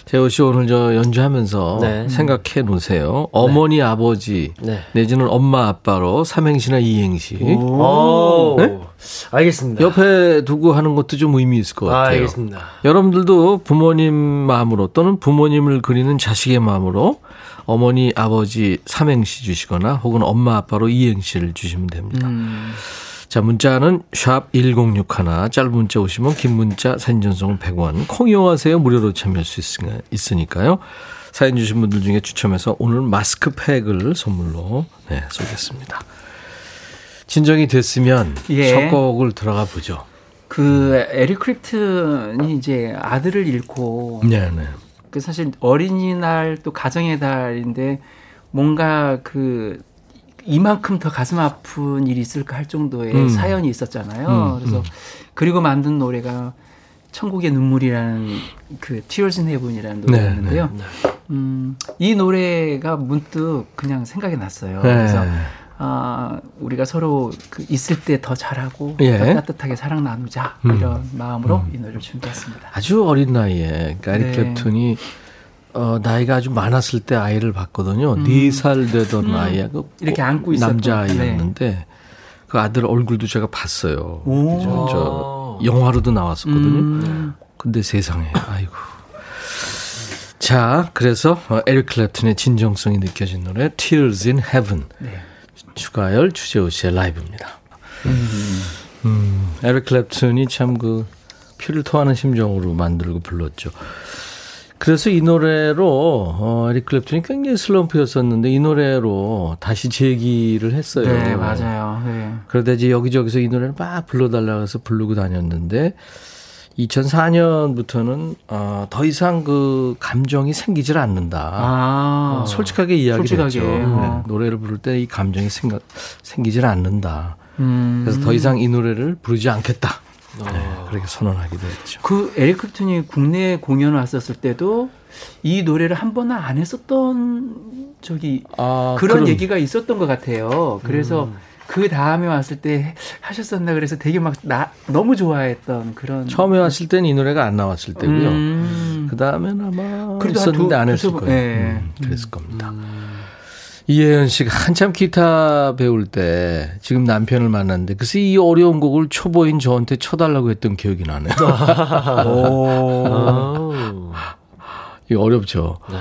재호 씨 오늘 저 연주하면서 네. 생각해 놓으세요. 어머니, 아버지, 네. 내지는 엄마, 아빠로 삼행시나 이행시. 오. 네? 알겠습니다. 옆에 두고 하는 것도 좀 의미 있을 것 아, 같아요. 알겠습니다. 여러분들도 부모님 마음으로 또는 부모님을 그리는 자식의 마음으로 어머니, 아버지 삼행시 주시거나 혹은 엄마, 아빠로 이행시를 주시면 됩니다. 음, 자, 문자는 샵 1061, 짧은 문자 오시면 긴 문자 사진 전송은 100원, 콩 이용하세요. 무료로 참여할 수 있으니- 있으니까요. 사연 주신 분들 중에 추첨해서 오늘 마스크팩을 선물로 네, 쏘겠습니다. 진정이 됐으면 예. 첫 곡을 들어가 보죠. 그 에릭 크립튼이 이제 아들을 잃고 네, 네. 그 사실 어린이날 또 가정의 달인데 뭔가 그 이만큼 더 가슴 아픈 일이 있을까 할 정도의 음. 사연이 있었잖아요. 음, 그래서 음. 그리고 만든 노래가 천국의 눈물이라는 그 Tears in Heaven이라는 노래였는데요. 네, 음, 이 노래가 문득 그냥 생각이 났어요. 네. 그래서 아, 우리가 서로 그 있을 때 더 잘하고 예. 더 따뜻하게 사랑 나누자 음. 이런 마음으로 이 노래를 준비했습니다. 아주 어린 나이에 그러니까 에릭 네. 클랩튼이 어, 나이가 아주 많았을 때 아이를 봤거든요. 네살 되던 아이야. 그 음. 이렇게 안고 있었던. 남자 아이였는데 그 아들 얼굴도 제가 봤어요. 오. 저, 저 영화로도 나왔었거든요. 음. 근데 세상에 아이고. 자, 그래서 어, 에릭 클랩튼의 진정성이 느껴진 노래 Tears in Heaven 네. 추가열 주재호 씨의 라이브입니다. 음, 에릭 클랩튼이 참 그 피를 토하는 심정으로 만들고 불렀죠. 그래서 이 노래로 어, 에릭 클랩튼이 굉장히 슬럼프였었는데 이 노래로 다시 재기를 했어요. 네, 맞아요. 네. 그러다 이제 여기저기서 이 노래를 막 불러달라고 해서 부르고 다녔는데 2004년부터는 어, 더 이상 그 감정이 생기질 않는다. 아, 솔직하게 이야기를 솔직하게. 했죠. 어. 네, 노래를 부를 때 이 감정이 생각, 생기질 않는다. 음. 그래서 더 이상 이 노래를 부르지 않겠다. 어. 네, 그렇게 선언하기도 했죠. 그 에릭 클튼이 국내에 공연 왔었을 때도 이 노래를 한 번은 안 했었던 저기 아, 그런 그럼- 얘기가 있었던 것 같아요. 그래서 그 다음에 왔을 때 하셨었나 그래서 되게 막 나, 너무 좋아했던 그런. 처음에 왔을 때는 이 노래가 안 나왔을 때고요. 음. 그 다음에는 아마 그래도 있었는데 두, 안 했을 거예요. 네. 음, 그랬을 겁니다. 음. 이혜연 씨가 한참 기타 배울 때 지금 남편을 만났는데 글쎄 이 어려운 곡을 초보인 저한테 쳐달라고 했던 기억이 나네요. 이 어렵죠. 네.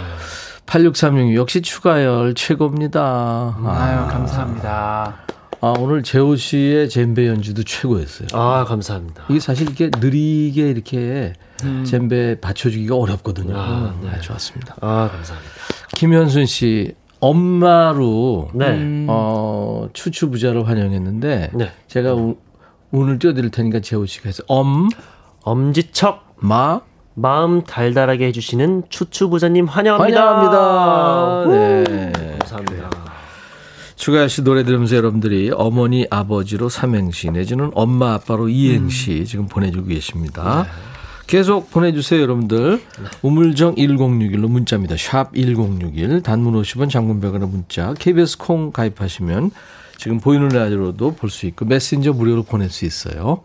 8636 역시 추가열 최고입니다. 아유, 감사합니다. 아, 오늘 재호 씨의 젬베 연주도 최고였어요. 아, 감사합니다. 이게 사실 이렇게 느리게 이렇게 음. 젬베 받쳐주기가 어렵거든요. 아, 네. 네, 좋았습니다. 아, 감사합니다. 김현순 씨, 엄마로 네. 어, 추추 부자를 환영했는데 네. 제가 우, 운을 띄워드릴 테니까 재호 씨가 해서 엄 엄지척 마 마음 달달하게 해주시는 추추 부자님 환영합니다. 환영합니다. 네. 감사합니다. 추가열 씨 노래 들으면서 여러분들이 어머니 아버지로 삼행시 내지는 엄마 아빠로 이행시 음. 지금 보내주고 계십니다. 네. 계속 보내주세요, 여러분들. 우물정 1061로 문자입니다. 샵 1061. 단문 50원, 장문 100원의 문자. KBS 콩 가입하시면 지금 보이는 라디오로도 볼 수 있고 메신저 무료로 보낼 수 있어요.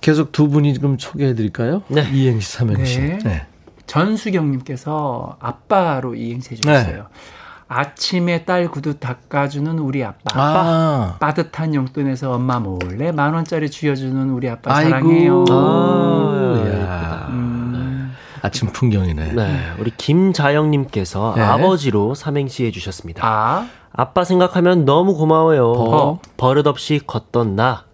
계속 두 분이 지금 소개해 드릴까요? 네. 이행시, 삼행시. 네. 네. 전수경님께서 아빠로 이행시 해주셨어요. 네. 아침에 딸 구두 닦아주는 우리 아빠. 아. 빠듯한 용돈에서 엄마 몰래 만 원짜리 쥐어주는 우리 아빠 아이고. 사랑해요. 아, 음. 아침 풍경이네. 네, 우리 김자영님께서 네. 아버지로 삼행시 해주셨습니다. 아. 아빠 생각하면 너무 고마워요. 버. 버릇없이 걷던 나.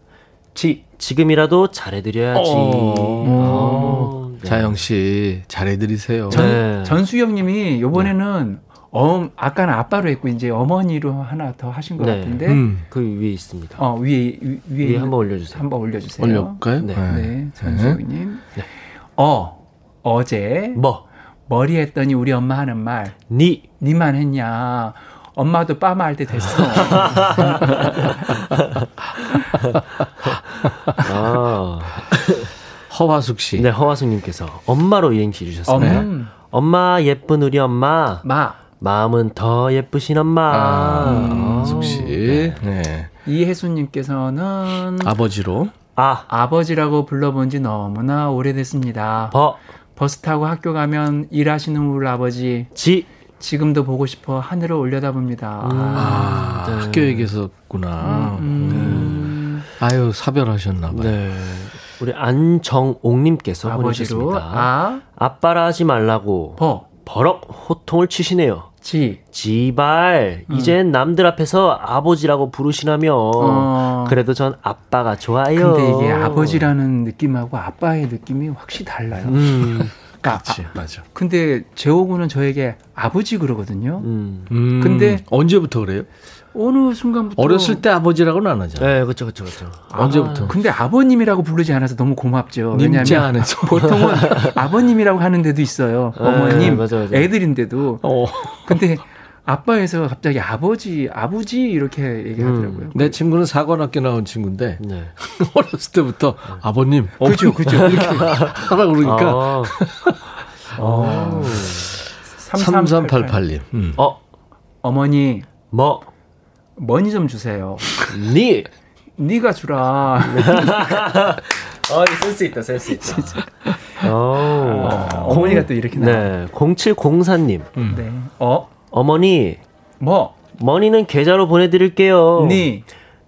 지. 지금이라도 잘해드려야지. 어. 어. 자영 씨 잘해드리세요. 전, 네. 전수경님이 요번에는 네. 어, 아까는 아빠로 했고 이제 어머니로 하나 더 하신 것 네. 같은데 음. 그 위에 있습니다. 어 위에 위에, 위에 한번 올려주세요. 한번 올려주세요. 올려볼까요? 네, 네, 네. 전수님. 네. 어 어제 뭐 머리 했더니 우리 엄마 하는 말. 니 니만 했냐? 엄마도 빠마 할 때 됐어. 아. 허화숙 씨. 네, 허화숙 님께서 엄마로 이행시 주셨습니다. 음. 엄마 예쁜 우리 엄마. 마. 마음은 더 예쁘신 엄마. 아, 숙씨. 네. 네. 이혜수님께서는 아버지로 아 아버지라고 불러본 지 너무나 오래됐습니다. 버 버스 타고 학교 가면 일하시는 우리 아버지 지 지금도 보고 싶어 하늘을 올려다봅니다. 음. 아, 네. 학교 얘기했었구나. 음, 음. 네. 아유 사별하셨나 봐요. 네. 우리 안정옥님께서 보내주셨습니다. 아? 아빠라 하지 말라고 버 버럭 호통을 치시네요. 지 지발 음. 이젠 남들 앞에서 아버지라고 부르시나며 어. 그래도 전 아빠가 좋아요. 근데 이게 아버지라는 느낌하고 아빠의 느낌이 확실히 달라요. 음. 그러니까 그치, 맞아. 근데 재호군은 저에게 아버지 그러거든요. 음. 음. 근데 언제부터 그래요? 어느 순간부터 어렸을 때 아버지라고는 안 하잖아요. 네, 그렇죠, 그렇죠, 그렇죠. 언제부터? 근데 아버님이라고 부르지 않아서 너무 고맙죠. 왜냐하면 보통은 아버님이라고 하는 데도 있어요. 네, 어머님, 맞아, 맞아. 애들인데도. 어. 근데 아빠에서 갑자기 아버지, 아버지 이렇게 얘기하더라고요. 음, 내 친구는 사관학교 나온 친구인데 네. 어렸을 때부터 네. 아버님, 그렇죠, 그렇죠. 이렇게 하다 그러니까. 아. 어. 3388님. 음. 어, 어머니, 뭐 머니 좀 주세요. 니 니가 주라. 어, 센스 있다, 센스 있다. 진짜. 오. 아, 어머니가 또 이렇게 나. 네, 0704님. 음. 네. 어? 어머니. 뭐? 머니는 계좌로 보내드릴게요. 니.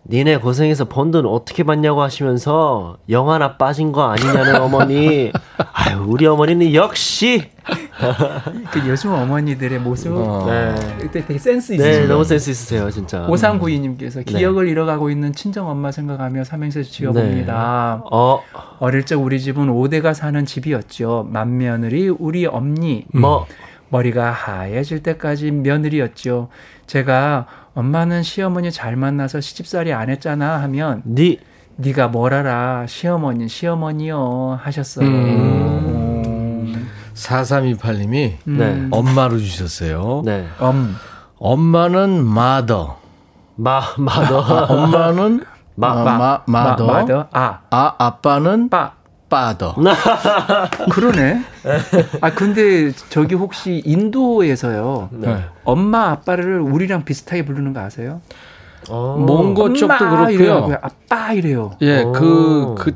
니네 고생해서 번 돈 어떻게 받냐고 하시면서 영 하나 빠진 거 아니냐는 어머니. 아유, 우리 어머니는 역시. 그 요즘 어머니들의 모습. 어. 네. 그때 되게 센스 네, 있으시죠. 네, 너무 센스 있으세요, 진짜. 오상구이님께서 네. 기억을 잃어가고 있는 친정 엄마 생각하며 삼행시 지어봅니다. 네. 어. 어릴 적 우리 집은 5대가 사는 집이었죠. 맏며느리, 우리 엄니. 뭐. 머리가 하얘질 때까지 며느리였죠. 제가 엄마는 시어머니 잘 만나서 시집살이 안 했잖아 하면 니 네가 뭘 알아 시어머니 시어머니요 하셨어요. 음. 4328님이 음. 네. 엄마로 주셨어요. 네. 엄. 엄마는 마더. 마 마더. 엄마는 마, 마, 마, 마더. 마 더. 아. 아, 아빠는 빠. 빠더. 그러네. 아 근데 저기 혹시 인도에서요. 네. 엄마 아빠를 우리랑 비슷하게 부르는 거 아세요? 어. 몽고 쪽도 그렇고요. 이래요. 아빠 이래요. 예, 그, 그,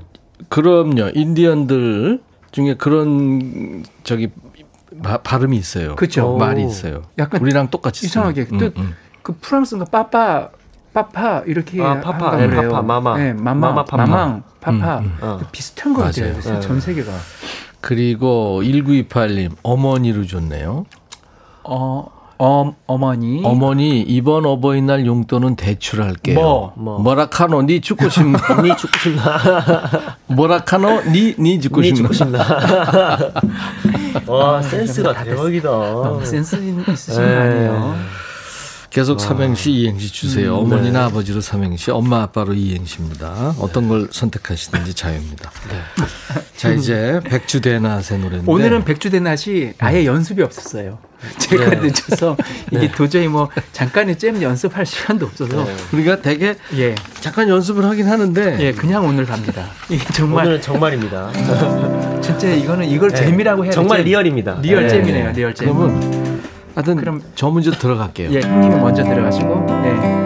그럼요. 인디언들 중에 그런 저기 바, 발음이 있어요. 그렇죠. 말이 있어요. 약간 우리랑 똑같이 이상하게 음, 음. 그 프랑스가 빠빠 빠파 이렇게 아, 파파, 네, 파파, 마마, 네, 마마, 마마, 파파. 마망, 파파 음, 음. 어. 비슷한 거 같아요. 네. 전 세계가. 그리고 1928님 어머니로 줬네요. 어, 어, 어머니. 어머니 이번 어버이날 용돈은 대출할게요. 뭐, 뭐. 뭐라카노 니 죽고 싶나? 니 죽고 싶나? 뭐라 카노 니 니 죽고 싶나? 죽고 싶나? 와 센스가 대박이다. 센스 있으신 거 아니에요? 계속 삼행시, 이행시 주세요. 음, 어머니나 네. 아버지로 삼행시, 엄마 아빠로 이행시입니다. 어떤 걸 선택하시든지 자유입니다. 네. 자 이제 백주대낮의 노래인데 오늘은 백주대낮이 아예 연습이 없었어요. 제가 네. 늦어서 이게 네. 도저히 뭐 잠깐의 잼 연습할 시간도 없어서 네. 우리가 되게 예. 잠깐 연습을 하긴 하는데 예 그냥 오늘 갑니다. 이게 정말 오늘은 정말입니다. 진짜 이거는 이걸 네. 재미라고 해야 정말 real입니다. Real 네. 잼이네요. Real 잼. 그러면 하여튼 그럼 저 먼저 들어갈게요. 예, 먼저 들어가시고. 예.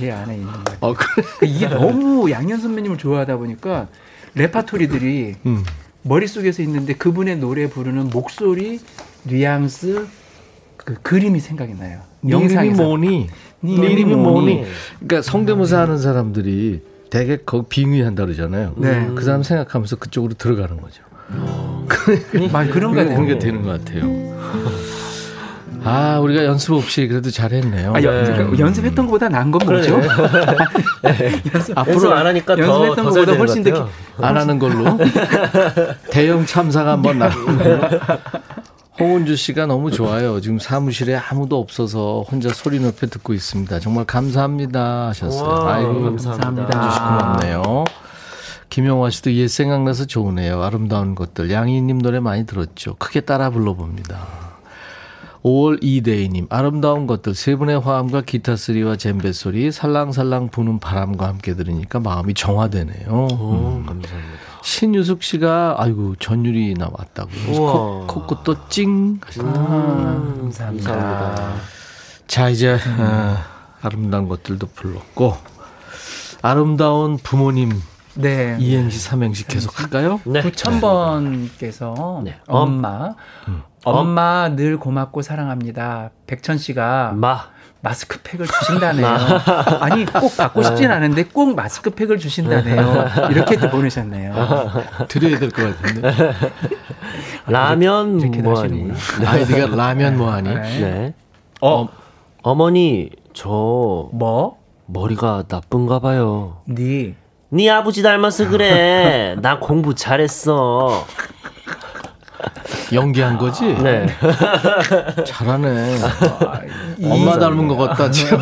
제 안에 있는 거예요. 어, 그래? 그러니까 이게 너무 양희은 선배님을 좋아하다 보니까 레파토리들이 음. 머릿속에서 있는데 그분의 노래 부르는 목소리, 뉘앙스, 그 그림이 생각이 나요. 영상이 뭐니? 네 이름이 뭐니? 그러니까 성대모사 하는 사람들이 되게 거기 빙의한다 그러잖아요. 네. 그 사람 생각하면서 그쪽으로 들어가는 거죠. 어. 말 그런 거 그런 게 되는 것 같아요. 아, 우리가 연습 없이 그래도 잘했네요. 아, 연, 네. 연습했던 것보다 나은 건 뭐죠? 네. 연습, 앞으로 안 하니까 연습했던 더, 것보다 훨씬 더 안 하는 걸로 대형 참사가 한번 나오면 홍은주 씨가 너무 좋아요. 지금 사무실에 아무도 없어서 혼자 소리 높여 듣고 있습니다. 정말 감사합니다 하셨어요. 와, 아이고 감사합니다. 주시 고맙네요. 김영화 씨도 옛 생각나서 좋으네요. 아름다운 것들. 양희님 노래 많이 들었죠. 크게 따라 불러봅니다. 5월 이대희님, 아름다운 것들, 세 분의 화음과 기타 소리와 젬베 소리, 살랑살랑 부는 바람과 함께 들으니까 마음이 정화되네요. 오, 음. 감사합니다. 신유숙 씨가, 아이고, 전율이 나왔다고. 코끝도 찡. 음, 감사합니다. 감사합니다. 자, 이제, 음. 아, 아름다운 것들도 불렀고, 아름다운 부모님 네. 이행시, 삼행시 계속 할까요? 네. 9,000번께서 네. 엄마. 음. 엄마 늘 고맙고 사랑합니다. 백천 씨가 마. 마스크팩을 주신다네요. 아니 꼭 받고 싶진 않은데 꼭 마스크팩을 주신다네요. 이렇게 또 보내셨네요. 드려야 될 것 같은데. 라면 뭐하니? 아니 네가 라면 뭐하니? 네. 네. 어, 어 어머니 저 뭐? 머리가 나쁜가 봐요. 네. 네 아버지 닮아서 그래. 나 공부 잘했어. 연기한 거지? 네. 잘하네. 아, 엄마 닮은 것 같다, 지금.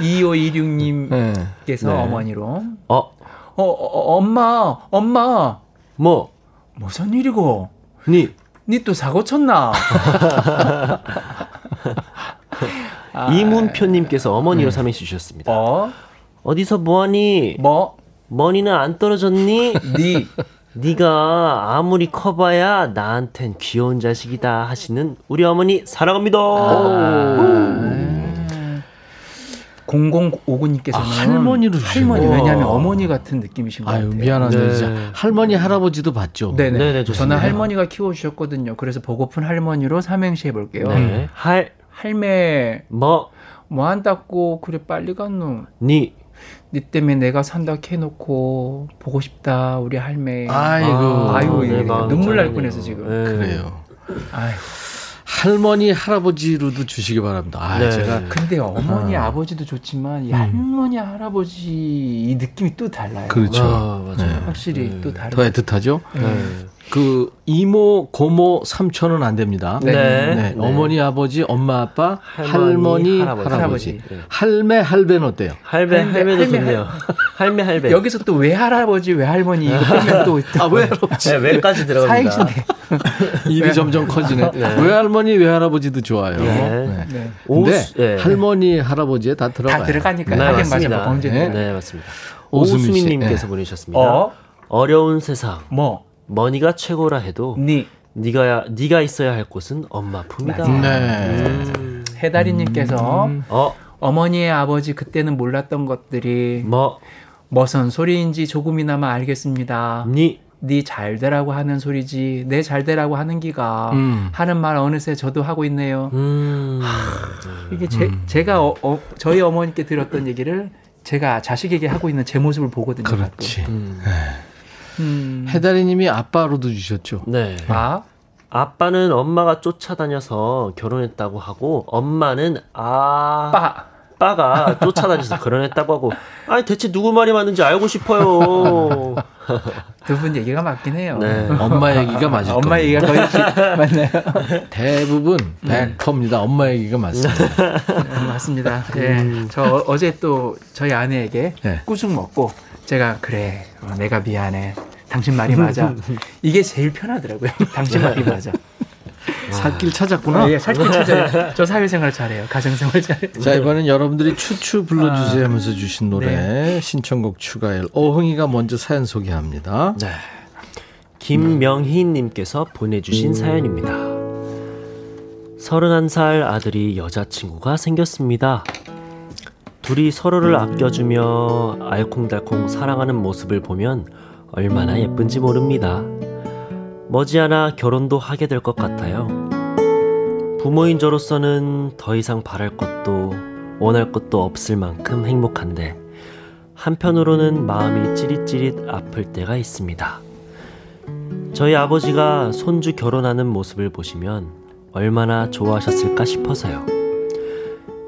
2526님께서 네. 어머니로. 어? 어, 어, 엄마, 엄마. 뭐? 무슨 일이고? 니. 니 또 사고 쳤나? 아, 이문표님께서 어머니로 네. 삼행시 주셨습니다. 어? 어디서 뭐하니? 뭐? 머니는 안 떨어졌니? 니. 네가 아무리 커봐야 나한텐 귀여운 자식이다 하시는 우리 어머니 사랑합니다. 아. 0059님께서는 아, 할머니로 할머니 왜냐하면 어머니 같은 느낌이신 것 아유, 같아요. 미안한데 네. 진짜 할머니 할아버지도 봤죠. 네네. 네네 저는 할머니가 키워주셨거든요. 그래서 보고픈 할머니로 삼행시 해볼게요. 네. 할 할매 뭐 뭐 한다고 그래 빨리 갔노? 니 니 때문에 내가 산다 캐놓고 보고 싶다 우리 할매. 아이고 아, 아유 네, 눈물 날 뻔해서 지금. 네. 그래요. 아이고. 할머니 할아버지로도 주시기 바랍니다. 아, 네. 제가 근데 어머니 아. 아버지도 좋지만 이 음. 할머니 할아버지 이 느낌이 또 달라요. 그렇죠. 아, 맞아요. 네. 확실히 네. 또 다르. 더 애틋하죠. 네. 그 이모, 고모, 삼촌은 안 됩니다. 네. 네. 네. 어머니, 아버지, 엄마, 아빠, 할머니, 할머니 할아버지. 할아버지. 네. 할매, 할배는 어때요? 할배, 할배 도 좋네요. 할매, 할배. 여기서 또 외할아버지, 외할머니 이거 빼면 또 아, 외할아버지? 네, 외까지 들어갑니다. 사행시네. 입이 점점 커지네. 네. 외할머니, 외할아버지도 좋아요. 네. 네. 근데 할머니, 할아버지에 다 들어가요. 다 들어가니까. 네, 맞습니다. 네, 네, 맞습니다. 오수민님께서 보내셨습니다. 어? 어려운 세상. 뭐? money가 최고라 해도 니 니가 네가 있어야 할 곳은 엄마 품이다. 네. 음. 해다리님께서 음. 어 어머니의 아버지 그때는 몰랐던 것들이 뭐 뭐선 소리인지 조금이나마 알겠습니다. 니네 잘되라고 하는 소리지 내 잘 되라고 하는 기가 음. 하는 말 어느새 저도 하고 있네요. 음. 하, 이게 제, 음. 제가 어, 어, 저희 어머니께 들었던 얘기를 제가 자식에게 하고 있는 제 모습을 보거든요. 그렇지. 음. 네. 음. 해다리님이 아빠로도 주셨죠. 네. 아? 아빠는 엄마가 쫓아다녀서 결혼했다고 하고 엄마는 아 빠. 빠가 쫓아다녀서 결혼했다고 하고 아니 대체 누구 말이 맞는지 알고 싶어요. 두 분 얘기가 맞긴 해요. 네. 엄마 얘기가 맞을 엄마 얘기가 거의 맞나요? 대부분 100%입니다. 엄마 얘기가 맞습니다. 네, 맞습니다. 예. 네. 저 어제 또 저희 아내에게 네. 꾸중 먹고 제가 그래 어, 내가 미안해 당신 말이 맞아 이게 제일 편하더라고요 당신 말이 맞아 살길 찾았구나. 예, 살길 찾아요. 저 사회생활 잘해요. 가정생활 잘해요. 자, 이번엔 여러분들이 추추 불러주세요 하면서 주신 노래 네. 신청곡 추가열. 어흥이가 먼저 사연 소개합니다. 네. 김명희님께서 보내주신 사연입니다. 31살 아들이 여자친구가 생겼습니다. 둘이 서로를 아껴주며 알콩달콩 사랑하는 모습을 보면 얼마나 예쁜지 모릅니다. 머지않아 결혼도 하게 될 것 같아요. 부모인 저로서는 더 이상 바랄 것도 원할 것도 없을 만큼 행복한데 한편으로는 마음이 찌릿찌릿 아플 때가 있습니다. 저희 아버지가 손주 결혼하는 모습을 보시면 얼마나 좋아하셨을까 싶어서요.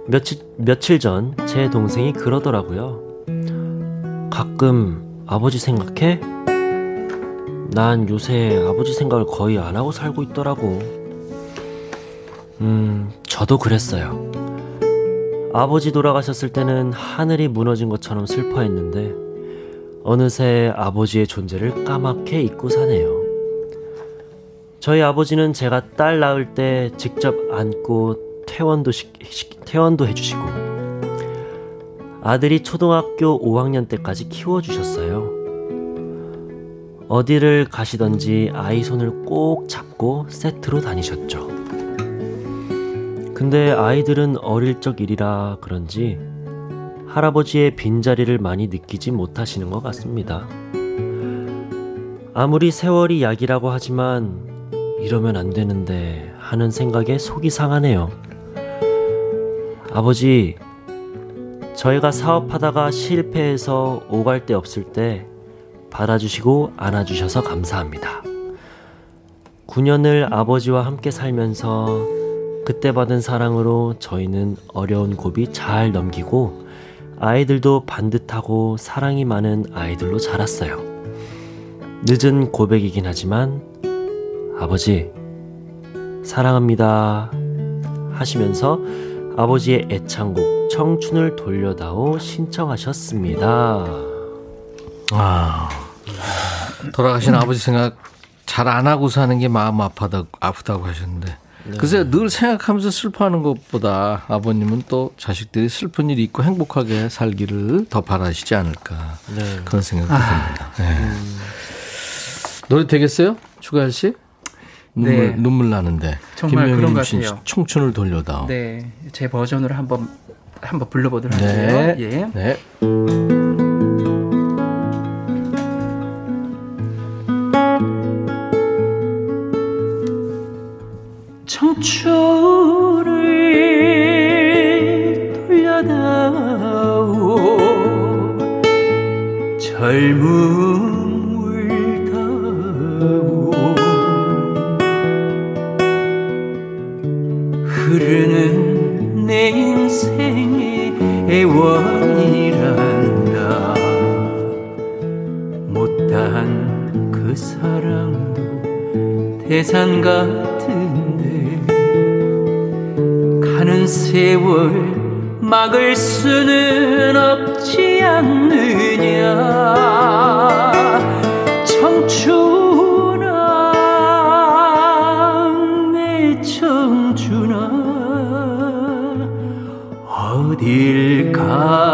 며칠, 며칠 전 제 동생이 그러더라고요. 가끔 아버지 생각해? 난 요새 아버지 생각을 거의 안 하고 살고 있더라고. 음, 저도 그랬어요. 아버지 돌아가셨을 때는 하늘이 무너진 것처럼 슬퍼했는데, 어느새 아버지의 존재를 까맣게 잊고 사네요. 저희 아버지는 제가 딸 낳을 때 직접 안고 퇴원도, 시, 퇴원도 해주시고, 아들이 초등학교 5학년 때까지 키워주셨어요. 어디를 가시던지 아이 손을 꼭 잡고 세트로 다니셨죠. 근데 아이들은 어릴 적 일이라 그런지 할아버지의 빈자리를 많이 느끼지 못하시는 것 같습니다. 아무리 세월이 약이라고 하지만 이러면 안 되는데 하는 생각에 속이 상하네요. 아버지, 저희가 사업하다가 실패해서 오갈 데 없을 때 받아주시고 안아주셔서 감사합니다. 9년을 아버지와 함께 살면서 그때 받은 사랑으로 저희는 어려운 고비 잘 넘기고 아이들도 반듯하고 사랑이 많은 아이들로 자랐어요. 늦은 고백이긴 하지만 아버지 사랑합니다 하시면서 아버지의 애창곡 청춘을 돌려다오 신청하셨습니다. 아. 돌아가신 아버지 생각 잘 안 하고 사는 게 마음 아파다, 아프다고 하셨는데. 네. 글쎄 늘 생각하면서 슬퍼하는 것보다 아버님은 또 자식들이 슬픈 일이 있고 행복하게 살기를 더 바라시지 않을까 네. 그런 생각도 아. 듭니다. 네. 음. 노래 되겠어요? 추가할 씨? 눈물, 네. 눈물 나는데 정말 그런 것 같아요. 청춘을 돌려다. 네, 제 버전으로 한번 한번 불러보도록 네. 할게요. 예. 네. 청춘을 돌려다오 젊음을 다오 흐르는 내 인생의 애원이란다 못다한 그 사랑도 대산 같은데 가는 세월 막을 수는 없지 않느냐. 청춘아 내 청춘아 어딜 가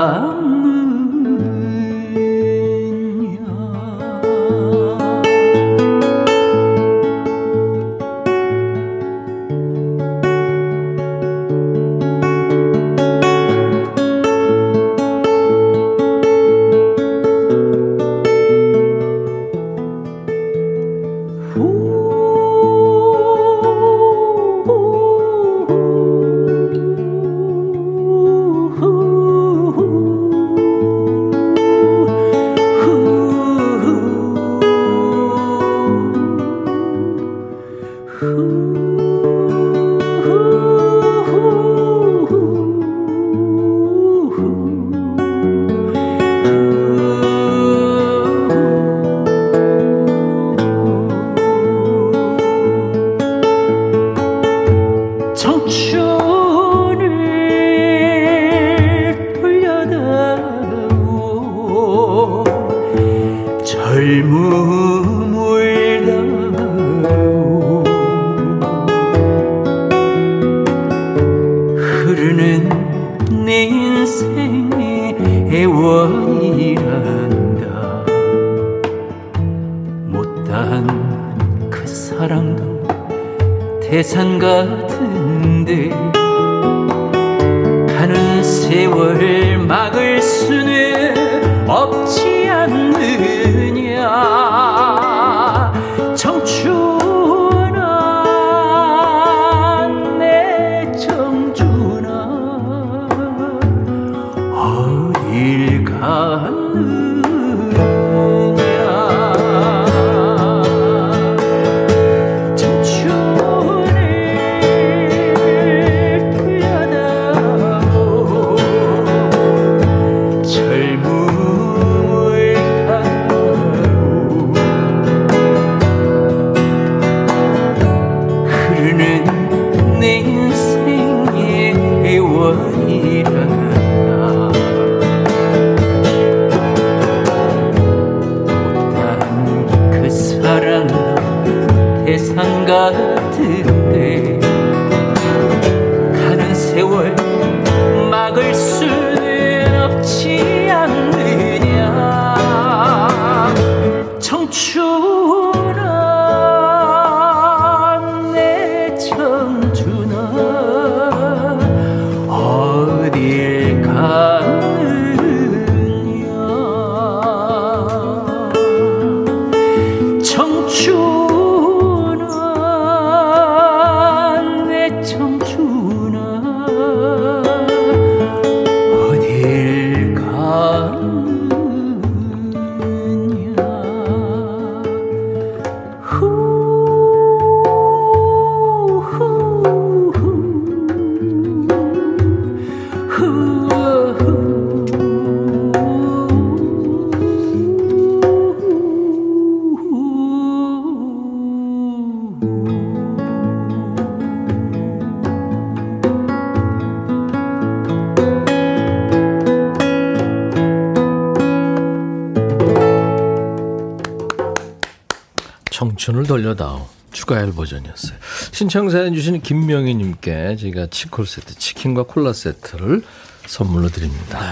추가열 버전이었어요. 신청사연 주신 김명희님께 저희가 치콜 세트, 치킨과 콜라 세트를 선물로 드립니다. 네.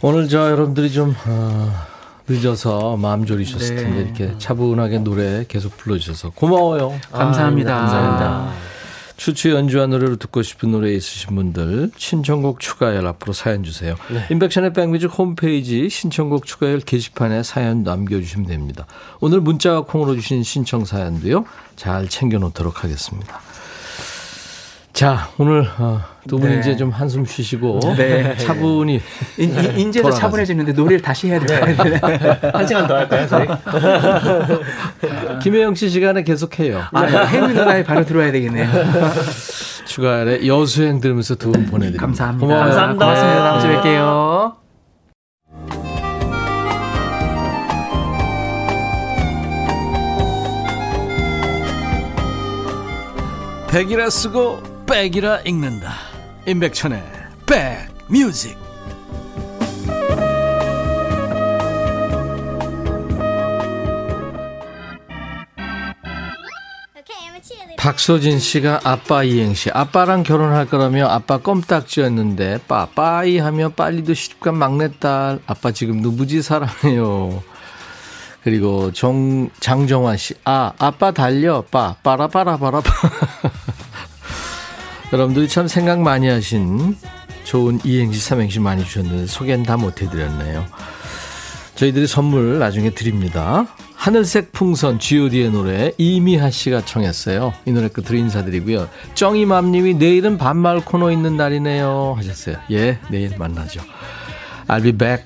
오늘 저 여러분들이 좀, 어, 늦어서 마음 졸이셨을 네. 텐데 이렇게 차분하게 노래 계속 불러주셔서 고마워요. 감사합니다. 아, 감사합니다. 추추 연주한 노래로 듣고 싶은 노래 있으신 분들 신청곡 추가열 앞으로 사연 주세요. 네. 인백션의 백뮤직 홈페이지 신청곡 추가열 게시판에 사연 남겨주시면 됩니다. 오늘 문자와 콩으로 주신 신청 사연도요. 잘 챙겨놓도록 하겠습니다. 자, 오늘 어, 두 분이 네. 이제 좀 한숨 쉬시고 네. 차분히 인제도 차분해지는데 노래를 다시 해야 될까요? 네. 한 시간 더 할까요, 저희? 김혜영 씨 시간에 계속해요. 아, 혜미 누나의 바로 들어야 되겠네요. 추가열의 여수행 들으면서 두 분 보내드립니다. 감사합니다. 고마워요. 감사합니다. 고맙습니다. 다음 주에 뵐게요. 백이라 쓰고 백이라 읽는다. 임백천의 백뮤직. 박소진 씨가 아빠 이행시. 아빠랑 결혼할 거라며 아빠 껌딱지였는데 빠빠이 하며 빨리도 시집간 막내딸. 아빠 지금 누구지 사랑해요. 그리고 정 장정환 씨. 아 아빠 달려 빠 빠라빠라빠라빠. 여러분들이 참 생각 많이 하신 좋은 이행시 삼행시 많이 주셨는데 소개는 다 못해드렸네요. 저희들이 선물 나중에 드립니다. 하늘색 풍선 G.O.D의 노래 이미하 씨가 청했어요. 이 노래 끝으로 인사드리고요. 정이맘님이 내일은 반말 코너 있는 날이네요 하셨어요. 예, 내일 만나죠. I'll be back.